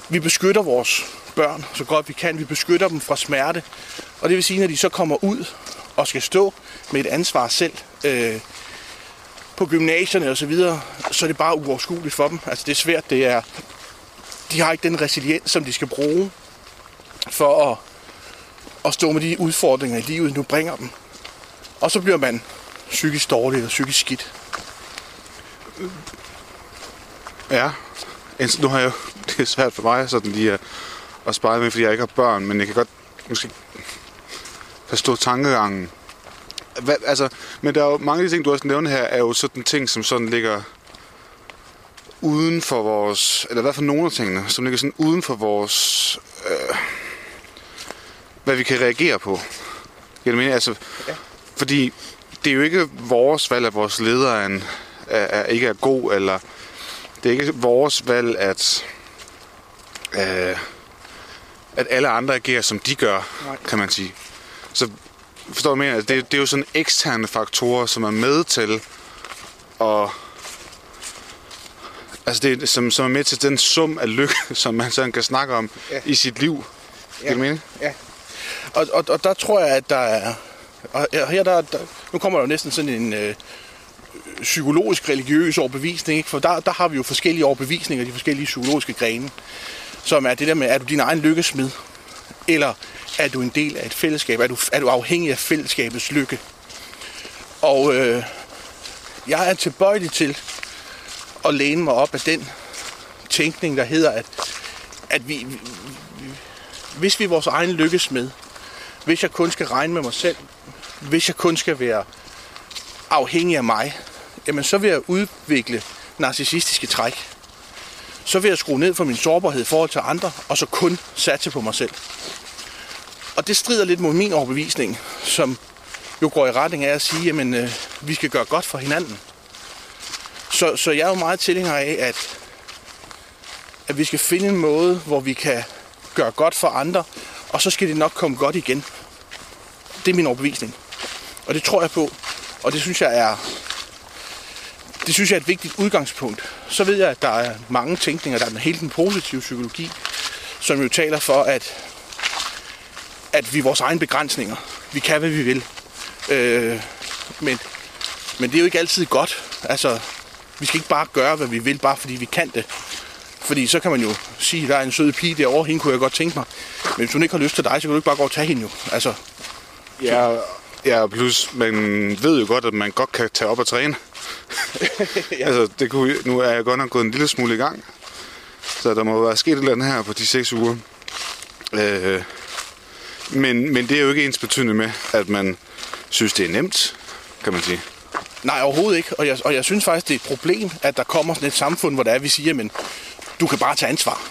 vi beskytter vores børn så godt vi kan. Vi beskytter dem fra smerte. Og det vil sige, når de så kommer ud og skal stå med et ansvar selv øh, på gymnasierne og så videre, så er det bare uoverskueligt for dem. Altså det er svært, det er... De har ikke den resiliens, som de skal bruge for at, at stå med de udfordringer i livet, nu bringer dem. Og så bliver man psykisk dårlig eller psykisk skidt. Ja. Nu har jeg jo, det er svært for mig sådan lige at, at spejle med, fordi jeg ikke har børn, men jeg kan godt måske forstå tankegangen. Hvad, altså, men der er jo mange af de ting, du også nævner her, er jo sådan ting, som sådan ligger uden for vores, eller hvad for nogle af tingene, som ligger sådan uden for vores, øh, hvad vi kan reagere på. Det mening? Altså, Ja. Fordi det er jo ikke vores valg, at vores leder er, en, er, er, ikke er god, eller det er ikke vores valg, at, øh, at alle andre agerer, som de gør, Nej. kan man sige. Så forstår du, mener? Det, det er jo sådan eksterne faktorer, som er med til at... Altså det er, som, som er med til den sum af lykke, som man sådan kan snakke om Ja. i sit liv. Giver det mening? Ja. Og, og, og der tror jeg, at der er... Og her der, der nu kommer der jo næsten sådan en øh, psykologisk religiøs overbevisning, ikke? for der, der har vi jo forskellige overbevisninger, de forskellige psykologiske grene, som er det der med, er du din egen lykkesmed, eller er du en del af et fællesskab, er du, er du afhængig af fællesskabets lykke. Og øh, jeg er tilbøjelig til at læne mig op af den tænkning, der hedder, at, at vi, vi, hvis vi er vores egen lykkesmed, hvis jeg kun skal regne med mig selv, hvis jeg kun skal være afhængig af mig, jamen så vil jeg udvikle narcissistiske træk. Så vil jeg skrue ned for min sårbarhed i forhold til andre, og så kun satse på mig selv. Og det strider lidt mod min overbevisning, som jo går i retning af at sige, at øh, vi skal gøre godt for hinanden. Så, så jeg er jo meget tilhænger af, at, at vi skal finde en måde, hvor vi kan gøre godt for andre, og så skal det nok komme godt igen. Det er min overbevisning. Og det tror jeg på. Og det synes jeg er det synes jeg er et vigtigt udgangspunkt. Så ved jeg, at der er mange tænkninger, der er hele den positive psykologi, som jo taler for, at, at vi er vores egne begrænsninger. Vi kan, hvad vi vil. Øh, men, men det er jo ikke altid godt. Altså, vi skal ikke bare gøre, hvad vi vil, bare fordi vi kan det. Fordi så kan man jo sige, at der er en sød pige derovre, hende kunne jeg godt tænke mig. Men hvis hun ikke har lyst til dig, så kan du ikke bare gå og tage hende jo. Altså, ja, ja, plus man ved jo godt, at man godt kan tage op og træne ja. altså, det kunne, nu er jeg godt nok gået en lille smule i gang. Så der må være sket et eller andet her på de seks uger. Øh, men, men det er jo ikke ens betydende med, at man synes, det er nemt, kan man sige. Nej, overhovedet ikke. Og jeg, og jeg synes faktisk, det er et problem, at der kommer sådan et samfund, hvor der er, vi siger, men du kan bare tage ansvar.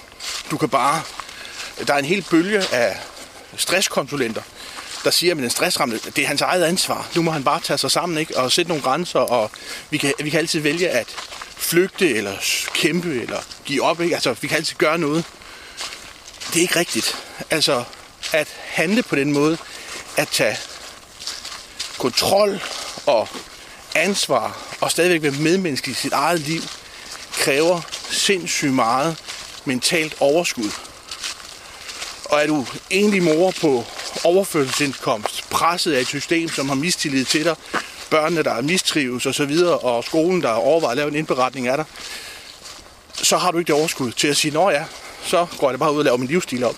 Du kan bare... Der er en hel bølge af stresskonsulenter, der siger, at den stressramte, det er hans eget ansvar. Nu må han bare tage sig sammen ikke? og sætte nogle grænser, og vi kan, vi kan altid vælge at flygte, eller kæmpe, eller give op. Ikke? Altså, vi kan altid gøre noget. Det er ikke rigtigt. Altså, at handle på den måde, at tage kontrol og ansvar og stadigvæk være medmenneske i sit eget liv, kræver sindssygt meget mentalt overskud. Og er du egentlig mor på overførselsindkomst, presset af et system, som har mistillid til dig, børnene, der er mistrives osv., og skolen, der overvejer at lave en indberetning af dig, så har du ikke det overskud til at sige, nå ja, så går jeg bare ud og laver min livsstil op.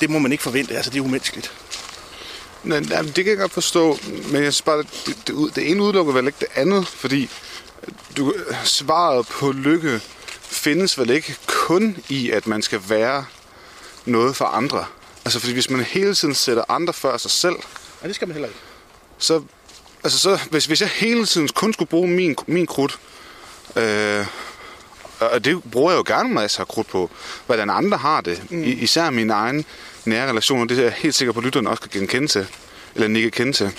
Det må man ikke forvente, altså det er umenneskeligt. Nej, det kan jeg godt forstå, men jeg synes bare, det, det, det ene udelukker vel ikke det andet, fordi du, svaret på lykke findes vel ikke kun i, at man skal være noget for andre. Altså, fordi hvis man hele tiden sætter andre før sig selv... Ja, det skal man heller ikke. Så, altså, så hvis, hvis jeg hele tiden kun skulle bruge min, min krudt, øh, og det bruger jeg jo gerne masser af krudt på, hvordan andre har det, mm. især mine egne nære relationer, det er jeg helt sikker på, at lytterne også kan genkende til, eller ikke kende til.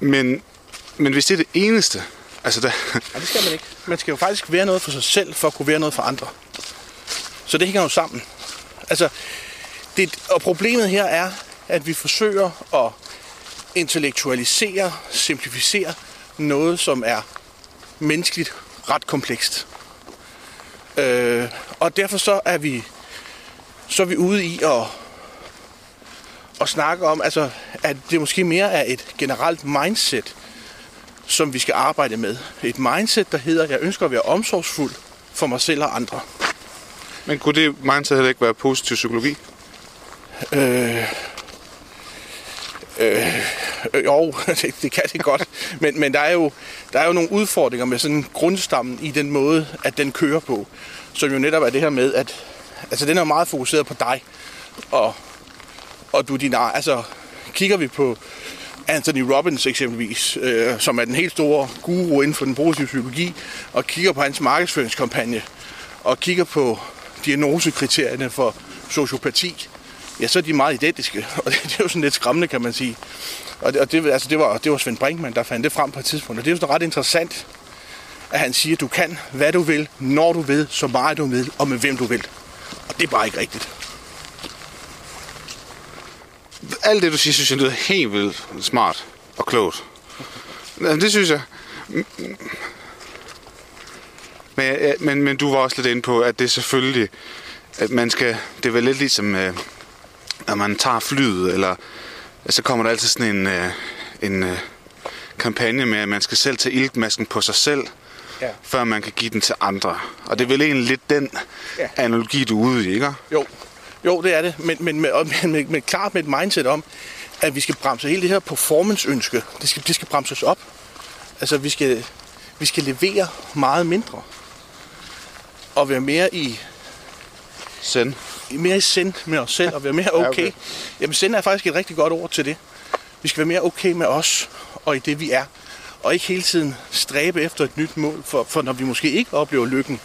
Men, men hvis det er det eneste, altså der... Ja, det skal man ikke. Man skal jo faktisk være noget for sig selv, for at kunne være noget for andre. Så det hænger jo sammen. Altså, det, og problemet her er, at vi forsøger at intellektualisere, simplificere noget, som er menneskeligt ret komplekst. Øh, og derfor så er vi så er vi ude i at, at snakke om, altså, at det måske mere er et generelt mindset, som vi skal arbejde med. Et mindset, der hedder, jeg ønsker at være omsorgsfuld for mig selv og andre. Men kunne det mindset heller ikke være positiv psykologi? Øh, øh, øh, jo, det, det kan det godt. Men, men der, er jo, der er jo nogle udfordringer med sådan grundstammen i den måde, at den kører på. Som jo netop er det her med, at altså, den er meget fokuseret på dig. Og, og du din Altså, kigger vi på Anthony Robbins eksempelvis, øh, som er den helt store guru inden for den positive psykologi, og kigger på hans markedsføringskampagne, og kigger på diagnosekriterierne for sociopati, ja, så er de meget identiske. Og det, det er jo sådan lidt skræmmende, kan man sige. Og det, og det, altså, det, var, det var Svend Brinkmann, der fandt det frem på et tidspunkt. Og det er jo sådan ret interessant, at han siger, at du kan, hvad du vil, når du vil, så meget du vil, og med hvem du vil. Og det er bare ikke rigtigt. Alt det, du siger, synes jeg lyder helt vildt smart og klogt. Det synes jeg. Men, men, men du var også lidt inde på, at det er selvfølgelig, at man skal, det er vel lidt ligesom, øh, når man tager flyet, eller så kommer der altid sådan en, øh, en øh, kampagne med, at man skal selv tage iltmasken på sig selv, ja. før man kan give den til andre. Og det er vel egentlig lidt den ja. analogi, du er ude i, ikke? Jo, jo det er det. Men, men, med, med, med, klart med et mindset om, at vi skal bremse hele det her performance-ønske. Det skal, det skal bremses op. Altså, vi skal, vi skal levere meget mindre. Og være mere i... Send. Mere i send med os selv, og være mere okay. ja, okay. Jamen, send er faktisk et rigtig godt ord til det. Vi skal være mere okay med os, og i det vi er og ikke hele tiden stræbe efter et nyt mål, for, for når vi måske ikke oplever lykken,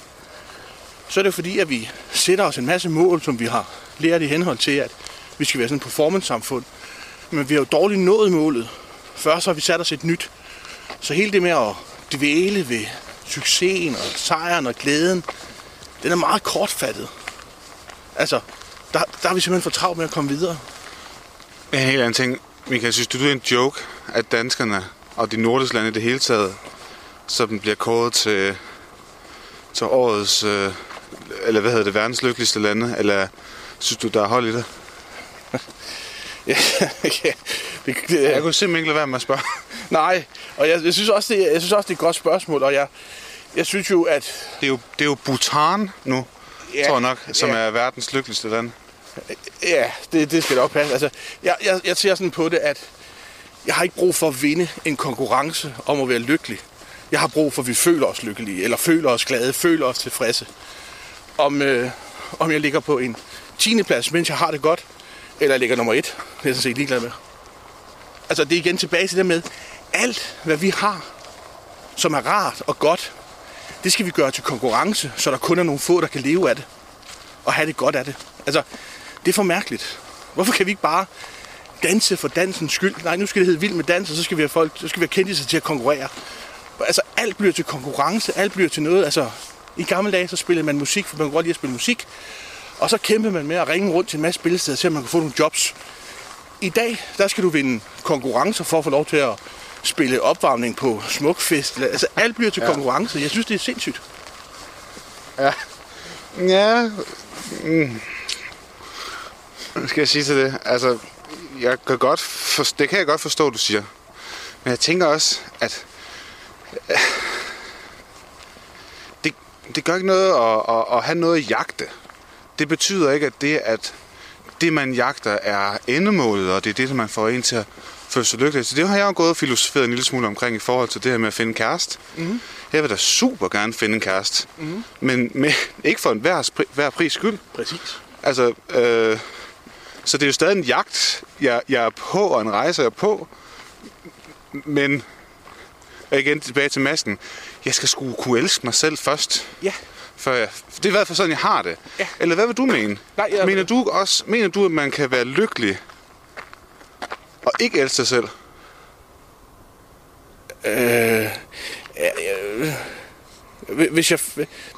så er det fordi, at vi sætter os en masse mål, som vi har lært i henhold til, at vi skal være sådan et performance-samfund. Men vi har jo dårligt nået målet, Før så har vi sat os et nyt. Så hele det med at dvæle ved succesen og sejren og glæden, den er meget kortfattet. Altså, der, der er vi simpelthen for travlt med at komme videre. En helt anden ting. Michael, synes du, det er en joke, at danskerne og de nordiske lande i det hele taget, som bliver kåret til, til årets, øh, eller hvad hedder det, verdens lykkeligste lande, eller synes du, der er hold i det? ja, ja, det, det, Jeg kunne simpelthen ikke lade være med at spørge. nej, og jeg, jeg, synes også, det, jeg synes også, det er et godt spørgsmål, og jeg, jeg synes jo, at Det er jo, det er jo Bhutan nu, Ja, tror jeg nok, som ja. er verdens lykkeligste land. Ja, det, det skal nok passe. Altså, jeg, jeg, jeg ser sådan på det, at jeg har ikke brug for at vinde en konkurrence om at være lykkelig. Jeg har brug for, at vi føler os lykkelige, eller føler os glade, føler os tilfredse. Om, øh, om jeg ligger på en 10. plads, mens jeg har det godt, eller jeg ligger nummer 1, det er jeg sådan set ligeglad med. Altså, det er igen tilbage til det med, alt hvad vi har, som er rart og godt, det skal vi gøre til konkurrence, så der kun er nogle få, der kan leve af det og have det godt af det. Altså, det er for mærkeligt. Hvorfor kan vi ikke bare danse for dansens skyld? Nej, nu skal det hedde vild med dans, og så skal vi have folk, så skal vi have kendte sig til at konkurrere. Altså, alt bliver til konkurrence, alt bliver til noget. Altså, i gamle dage, så spillede man musik, for man kunne godt lide at spille musik. Og så kæmpede man med at ringe rundt til en masse spillesteder, til at man kunne få nogle jobs. I dag, der skal du vinde konkurrencer for at få lov til at spille opvarmning på smukfest. Altså, alt bliver til ja. konkurrence. Jeg synes, det er sindssygt. Ja. Ja. Mm. Skal jeg sige til det? Altså, jeg kan godt for, det kan jeg godt forstå, du siger. Men jeg tænker også, at øh, det, det gør ikke noget at, at, at have noget at jagte. Det betyder ikke, at det, at det, man jagter, er endemålet, og det er det, som man får en til at føle lykkelig. Så det har jeg jo gået og filosoferet en lille smule omkring i forhold til det her med at finde en kæreste. Mm-hmm. Jeg vil da super gerne finde en kæreste. Mm-hmm. Men med, ikke for en hver, hver pris skyld. Præcis. Altså, øh, så det er jo stadig en jagt, jeg, jeg er på, og en rejse, jeg er på. Men, og igen tilbage til masken, jeg skal sgu kunne elske mig selv først. Ja. Før jeg, det er i hvert fald sådan, jeg har det. Ja. Eller hvad vil du mene? Nej, jeg- mener, du også, mener du, at man kan være lykkelig og ikke elske sig selv? Øh, øh, hvis jeg,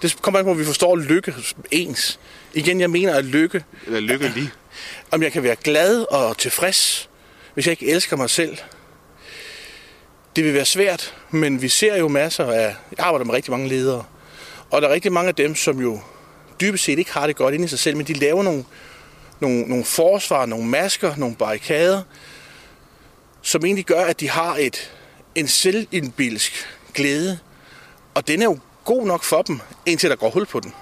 det kommer an på, at vi forstår lykke ens. Igen, jeg mener, at lykke, Eller lykkelig? om jeg kan være glad og tilfreds, hvis jeg ikke elsker mig selv. Det vil være svært, men vi ser jo masser af... Jeg arbejder med rigtig mange ledere, og der er rigtig mange af dem, som jo dybest set ikke har det godt inde i sig selv, men de laver nogle, nogle, nogle forsvar, nogle masker, nogle barrikader, som egentlig gør, at de har et, en selvindbilsk glæde, og den er jo god nok for dem, indtil der går hul på den.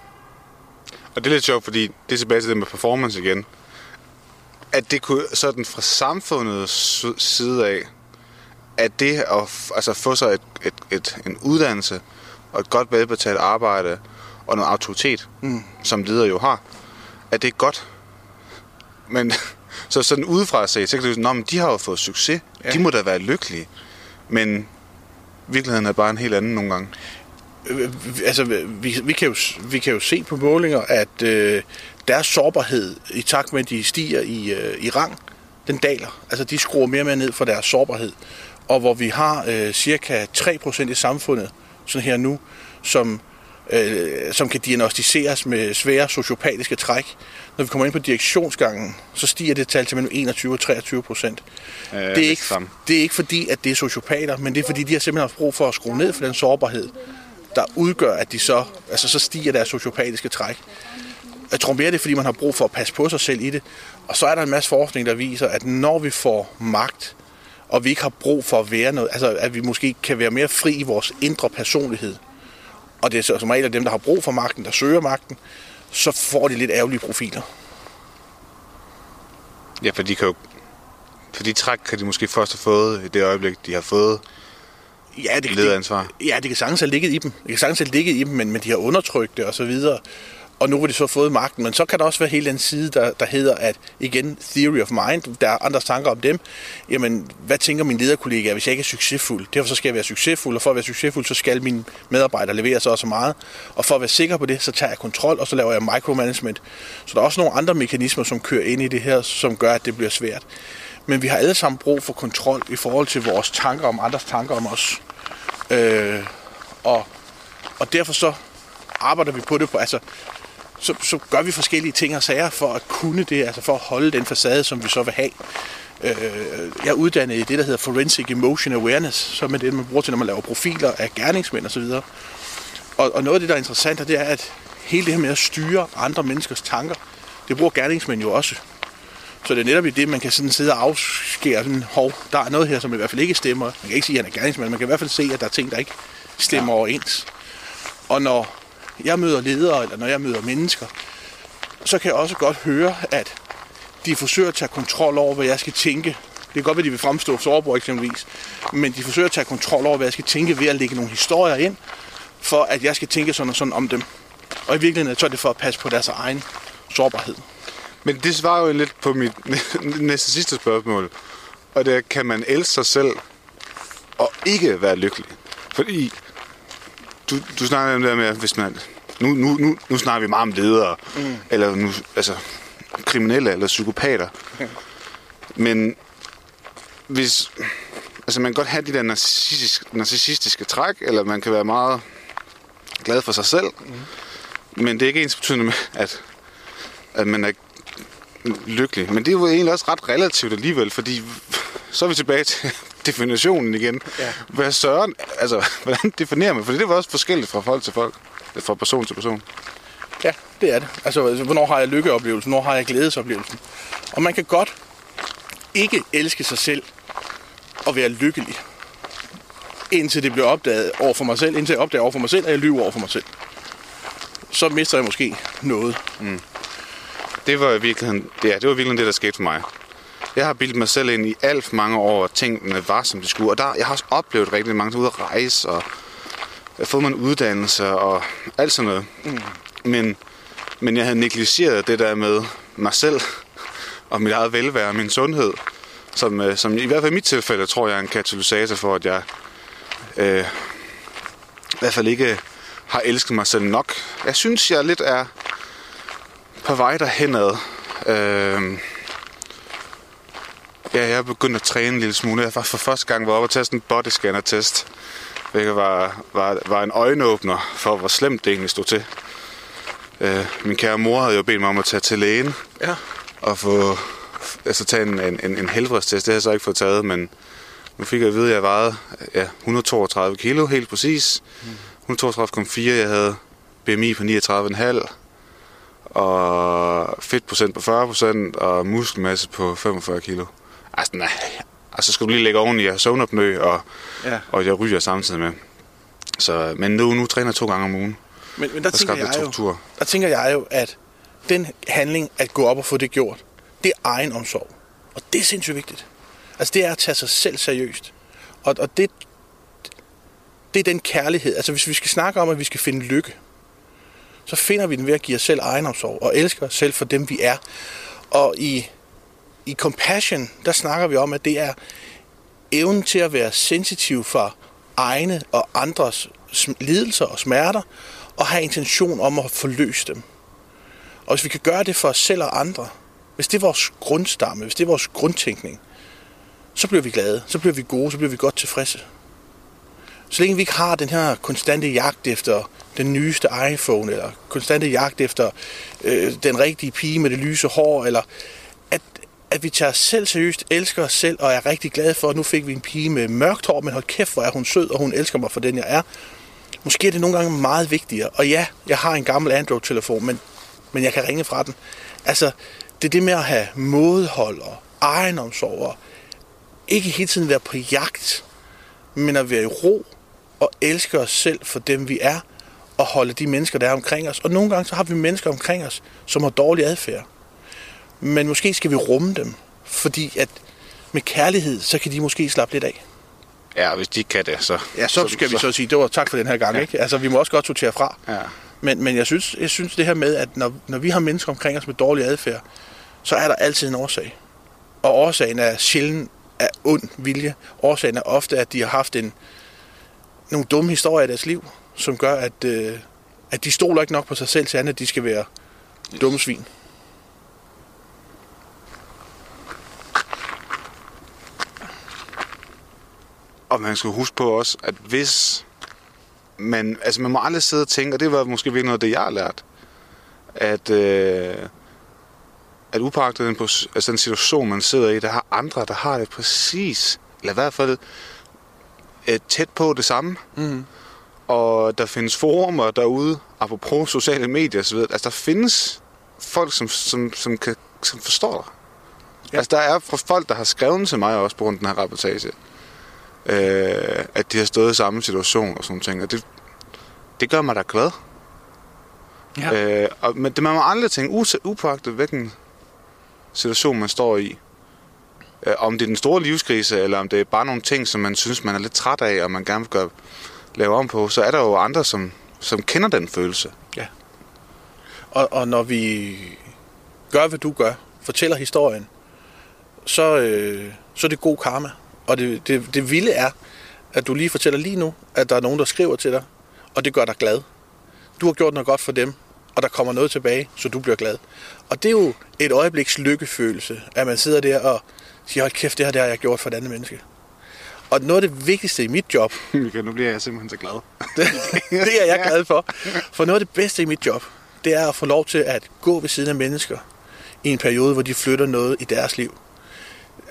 Og det er lidt sjovt, fordi det er tilbage til det med performance igen. At det kunne sådan fra samfundets side af, at det at altså få sig et, et, et, en uddannelse og et godt velbetalt arbejde og noget autoritet, mm. som leder jo har, at det er godt. Men så sådan udefra set, så kan jo at de har jo fået succes. Ja. De må da være lykkelige. Men virkeligheden er bare en helt anden nogle gange. Øh, altså, vi, vi, kan jo, vi kan jo se på målinger, at øh, deres sårbarhed, i takt med, at de stiger i, øh, i rang, den daler. Altså, de skruer mere og mere ned for deres sårbarhed. Og hvor vi har øh, cirka 3% i samfundet, sådan her nu, som, øh, som kan diagnostiseres med svære sociopatiske træk. Når vi kommer ind på direktionsgangen, så stiger det tal til mellem 21 og 23 procent. Øh, det, er ikke, det er ikke fordi, at det er sociopater, men det er fordi, de har simpelthen haft brug for at skrue ned for den sårbarhed, der udgør, at de så, altså så stiger deres sociopatiske træk. Jeg tror mere, det er, fordi man har brug for at passe på sig selv i det. Og så er der en masse forskning, der viser, at når vi får magt, og vi ikke har brug for at være noget, altså at vi måske kan være mere fri i vores indre personlighed, og det er så som regel dem, der har brug for magten, der søger magten, så får de lidt ærgerlige profiler. Ja, for de kan jo... For de træk kan de måske først have fået i det øjeblik, de har fået Ja, det, lederansvar. Det, ja, det kan sagtens have ligget i dem. Det kan sagtens have ligget i dem, men, men de har undertrykt det og så videre. Og nu har de så fået magten. Men så kan der også være hele den side, der, der hedder, at igen, theory of mind, der er andre tanker om dem. Jamen, hvad tænker min lederkollega, hvis jeg ikke er succesfuld? Derfor så skal jeg være succesfuld, og for at være succesfuld, så skal mine medarbejdere levere så og så meget. Og for at være sikker på det, så tager jeg kontrol, og så laver jeg micromanagement. Så der er også nogle andre mekanismer, som kører ind i det her, som gør, at det bliver svært. Men vi har alle sammen brug for kontrol i forhold til vores tanker om andres tanker om os. Øh, og, og derfor så arbejder vi på det på, altså, så, så gør vi forskellige ting og sager for at kunne det, altså for at holde den facade, som vi så vil have. Øh, jeg er uddannet i det, der hedder Forensic Emotion Awareness, som er det, man bruger til, når man laver profiler af gerningsmænd osv. Og, og noget af det, der er interessant, det er, at hele det her med at styre andre menneskers tanker, det bruger gerningsmænd jo også. Så det er netop i det, man kan sådan sidde og afskære sådan, hov, der er noget her, som i hvert fald ikke stemmer. Man kan ikke sige, at han er gerningsmand, man kan i hvert fald se, at der er ting, der ikke stemmer ja. overens. Og når jeg møder ledere, eller når jeg møder mennesker, så kan jeg også godt høre, at de forsøger at tage kontrol over, hvad jeg skal tænke. Det kan godt være, at de vil fremstå sårbare eksempelvis, men de forsøger at tage kontrol over, hvad jeg skal tænke ved at lægge nogle historier ind, for at jeg skal tænke sådan og sådan om dem. Og i virkeligheden så er det for at passe på deres egen sårbarhed. Men det svarer jo lidt på mit næste sidste spørgsmål. Og det er, kan man elske sig selv og ikke være lykkelig? Fordi du, du snakker om det der med, hvis man... Nu, nu, nu, nu snakker vi meget om ledere, mm. eller nu, altså, kriminelle eller psykopater. Men hvis... Altså, man kan godt have de der narcissistiske, narcissistiske træk, eller man kan være meget glad for sig selv. Mm. Men det er ikke ens betydende med, at, at man er lykkelig. Men det er jo egentlig også ret relativt alligevel, fordi så er vi tilbage til definitionen igen. Ja. Hvad søren, altså, hvordan definerer man? For det var også forskelligt fra folk til folk, fra person til person. Ja, det er det. Altså, hvornår har jeg lykkeoplevelsen? Hvornår har jeg glædesoplevelsen? Og man kan godt ikke elske sig selv og være lykkelig, indtil det bliver opdaget over for mig selv, indtil jeg opdager over for mig selv, at jeg lyver over for mig selv. Så mister jeg måske noget. Mm. Det var virkelig, ja, det var virkelig det, der skete for mig. Jeg har bildet mig selv ind i alt for mange år, og tingene var, som de skulle. Og der, jeg har også oplevet rigtig mange ude at rejse, og jeg har fået mig en uddannelse, og alt sådan noget. Mm. Men, men jeg havde negligeret det der med mig selv, og mit eget velvære og min sundhed, som, øh, som i hvert fald i mit tilfælde, tror jeg er en katalysator for, at jeg øh, i hvert fald ikke har elsket mig selv nok. Jeg synes, jeg lidt er på vej derhenad. Øh, Ja, jeg er begyndt at træne en lille smule. Jeg var for første gang var oppe og tage sådan en bodyscanner-test. Hvilket var, var, var en øjenåbner for, hvor slemt det egentlig stod til. Øh, min kære mor havde jo bedt mig om at tage til lægen. Ja. Og få, altså tage en, en, en helbredstest. Det har jeg så ikke fået taget, men nu fik jeg at vide, at jeg vejede ja, 132 kilo helt præcis. Mm. 132,4. Jeg havde BMI på 39,5 og fedtprocent på 40% og muskelmasse på 45 kilo. Altså, nej. Altså, skal du lige lægge oven i at søvnopnø, og, ja. og jeg ryger samtidig med. Så, men nu, nu træner jeg to gange om ugen. Men, men der, der, tænker jeg jo, der tænker jeg jo, at den handling at gå op og få det gjort, det er egen omsorg. Og det er sindssygt vigtigt. Altså det er at tage sig selv seriøst. Og, og det, det er den kærlighed. Altså hvis vi skal snakke om, at vi skal finde lykke, så finder vi den ved at give os selv egenomsorg og elske os selv for dem, vi er. Og i i compassion, der snakker vi om, at det er evnen til at være sensitiv for egne og andres lidelser og smerter, og have intention om at forløse dem. Og hvis vi kan gøre det for os selv og andre, hvis det er vores grundstamme, hvis det er vores grundtænkning, så bliver vi glade, så bliver vi gode, så bliver vi godt tilfredse. Så længe vi ikke har den her konstante jagt efter den nyeste iPhone, eller konstante jagt efter øh, den rigtige pige med det lyse hår, eller at vi tager os selv seriøst, elsker os selv, og er rigtig glade for, at nu fik vi en pige med mørkt hår, men hold kæft, hvor er hun sød, og hun elsker mig for den, jeg er. Måske er det nogle gange meget vigtigere. Og ja, jeg har en gammel Android-telefon, men, men jeg kan ringe fra den. Altså, det er det med at have modhold og egenomsorg, og ikke hele tiden være på jagt, men at være i ro og elske os selv for dem, vi er, og holde de mennesker, der er omkring os. Og nogle gange så har vi mennesker omkring os, som har dårlig adfærd. Men måske skal vi rumme dem, fordi at med kærlighed, så kan de måske slappe lidt af. Ja, hvis de kan det, så... Ja, så, så skal så, vi så sige, det var tak for den her gang, ja. ikke? Altså, vi må også godt sortere fra. Ja. Men, men jeg, synes, jeg synes det her med, at når, når vi har mennesker omkring os med dårlig adfærd, så er der altid en årsag. Og årsagen er sjældent af ond vilje. Årsagen er ofte, at de har haft en, nogle dumme historier i deres liv, som gør, at, øh, at de stoler ikke nok på sig selv til andet, at de skal være dumme svin. Og man skal huske på også, at hvis man, altså man må aldrig sidde og tænke, og det var måske virkelig noget det, jeg har lært, at, øh, at upagtet den, altså den situation, man sidder i, der har andre, der har det præcis, eller i hvert fald øh, tæt på det samme. Mm. Og der findes forumer derude, apropos sociale medier osv. Altså, der findes folk, som, som, som, kan, som forstår dig. Ja. Altså, der er folk, der har skrevet til mig også på grund af den her reportage, øh, at de har stået i samme situation og sådan ting. Og det, det gør mig da glad. Ja. Øh, og, men det man må aldrig tænke, upagtet hvilken situation man står i. Øh, om det er den store livskrise, eller om det er bare nogle ting, som man synes, man er lidt træt af, og man gerne vil gøre, lave om på, så er der jo andre, som, som kender den følelse. Ja. Og, og når vi gør, hvad du gør, fortæller historien, så, øh, så er det god karma. Og det, det, det vilde er, at du lige fortæller lige nu, at der er nogen, der skriver til dig, og det gør dig glad. Du har gjort noget godt for dem, og der kommer noget tilbage, så du bliver glad. Og det er jo et øjebliks lykkefølelse, at man sidder der og siger, hold kæft, det her det har jeg gjort for et andet menneske. Og noget af det vigtigste i mit job... Michael, nu bliver jeg simpelthen så glad. det, det er jeg glad for. For noget af det bedste i mit job, det er at få lov til at gå ved siden af mennesker i en periode, hvor de flytter noget i deres liv.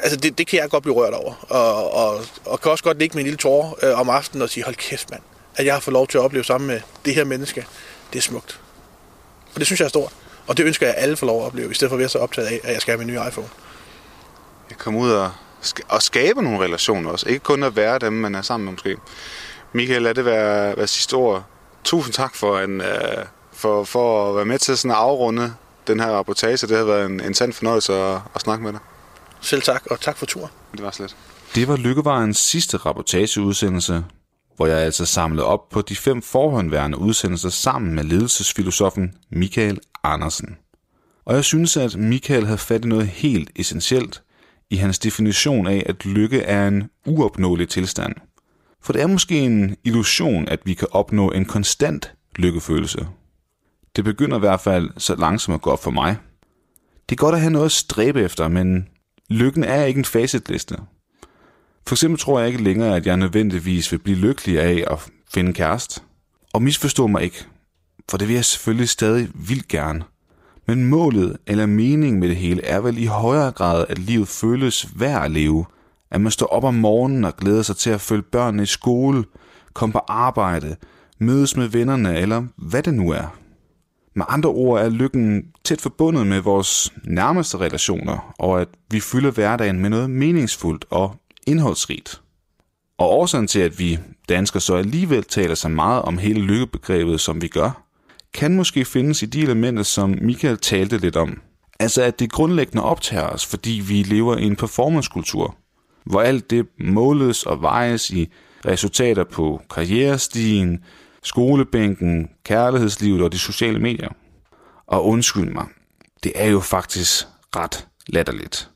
Altså, det, det kan jeg godt blive rørt over. Og, og, og kan også godt ligge med en lille tår øh, om aftenen og sige, hold kæft mand, at jeg har fået lov til at opleve sammen med det her menneske. Det er smukt. Og det synes jeg er stort. Og det ønsker jeg, at alle får lov at opleve, i stedet for at være så optaget af, at jeg skal have min nye iPhone. Jeg kommer ud og, og skabe nogle relationer også. Ikke kun at være dem, man er sammen med måske. Michael, lad det være, være sidste ord. Tusind tak for, en, uh, for, for at være med til sådan at afrunde den her rapportage. Det har været en, en sand fornøjelse at, at snakke med dig. Selv tak, og tak for turen. Det var slet. Det var Lykkevejens sidste rapportageudsendelse, hvor jeg altså samlede op på de fem forhåndværende udsendelser sammen med ledelsesfilosofen Michael Andersen. Og jeg synes, at Michael havde fat i noget helt essentielt i hans definition af, at lykke er en uopnåelig tilstand. For det er måske en illusion, at vi kan opnå en konstant lykkefølelse. Det begynder i hvert fald så langsomt at gå op for mig. Det er godt at have noget at stræbe efter, men lykken er ikke en facitliste. For eksempel tror jeg ikke længere, at jeg nødvendigvis vil blive lykkelig af at finde kæreste. Og misforstå mig ikke, for det vil jeg selvfølgelig stadig vildt gerne. Men målet eller meningen med det hele er vel i højere grad, at livet føles værd at leve. At man står op om morgenen og glæder sig til at følge børnene i skole, komme på arbejde, mødes med vennerne eller hvad det nu er. Med andre ord er lykken tæt forbundet med vores nærmeste relationer, og at vi fylder hverdagen med noget meningsfuldt og indholdsrigt. Og årsagen til, at vi danskere så alligevel taler så meget om hele lykkebegrebet, som vi gør, kan måske findes i de elementer, som Michael talte lidt om. Altså at det grundlæggende optager os, fordi vi lever i en performancekultur, hvor alt det måles og vejes i resultater på karrierestigen, skolebænken, kærlighedslivet og de sociale medier. Og undskyld mig, det er jo faktisk ret latterligt.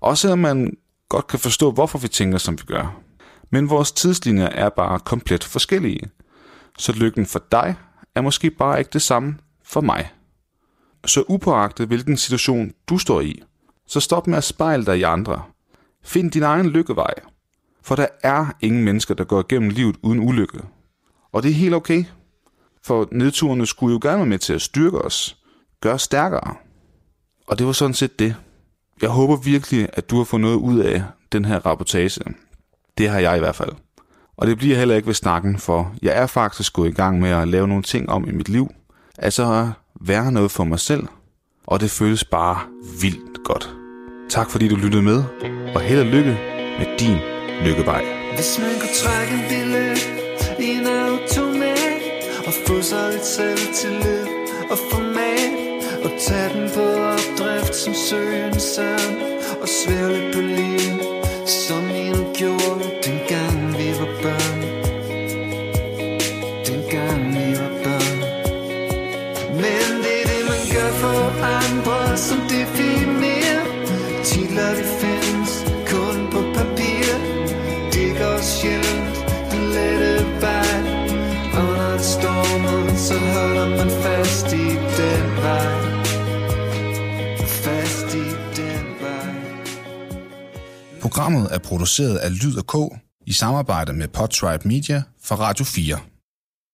Også selvom man godt kan forstå, hvorfor vi tænker, som vi gør. Men vores tidslinjer er bare komplet forskellige. Så lykken for dig er måske bare ikke det samme for mig. Så upåagtet hvilken situation du står i, så stop med at spejle dig i andre. Find din egen lykkevej. For der er ingen mennesker, der går igennem livet uden ulykke. Og det er helt okay. For nedturene skulle jo gerne være med til at styrke os, gøre os stærkere. Og det var sådan set det. Jeg håber virkelig, at du har fået noget ud af den her rapportage. Det har jeg i hvert fald. Og det bliver heller ikke ved snakken, for jeg er faktisk gået i gang med at lave nogle ting om i mit liv. Altså at være noget for mig selv. Og det føles bare vildt godt. Tak fordi du lyttede med, og held og lykke med din lykkevej. Hvis man kunne trække en billede i en automat Og få sig lidt selvtillid og format Og tage den på opdrift som søgen sand Og svære lidt på livet. Programmet er produceret af Lyd og K i samarbejde med Podtribe Media for Radio 4.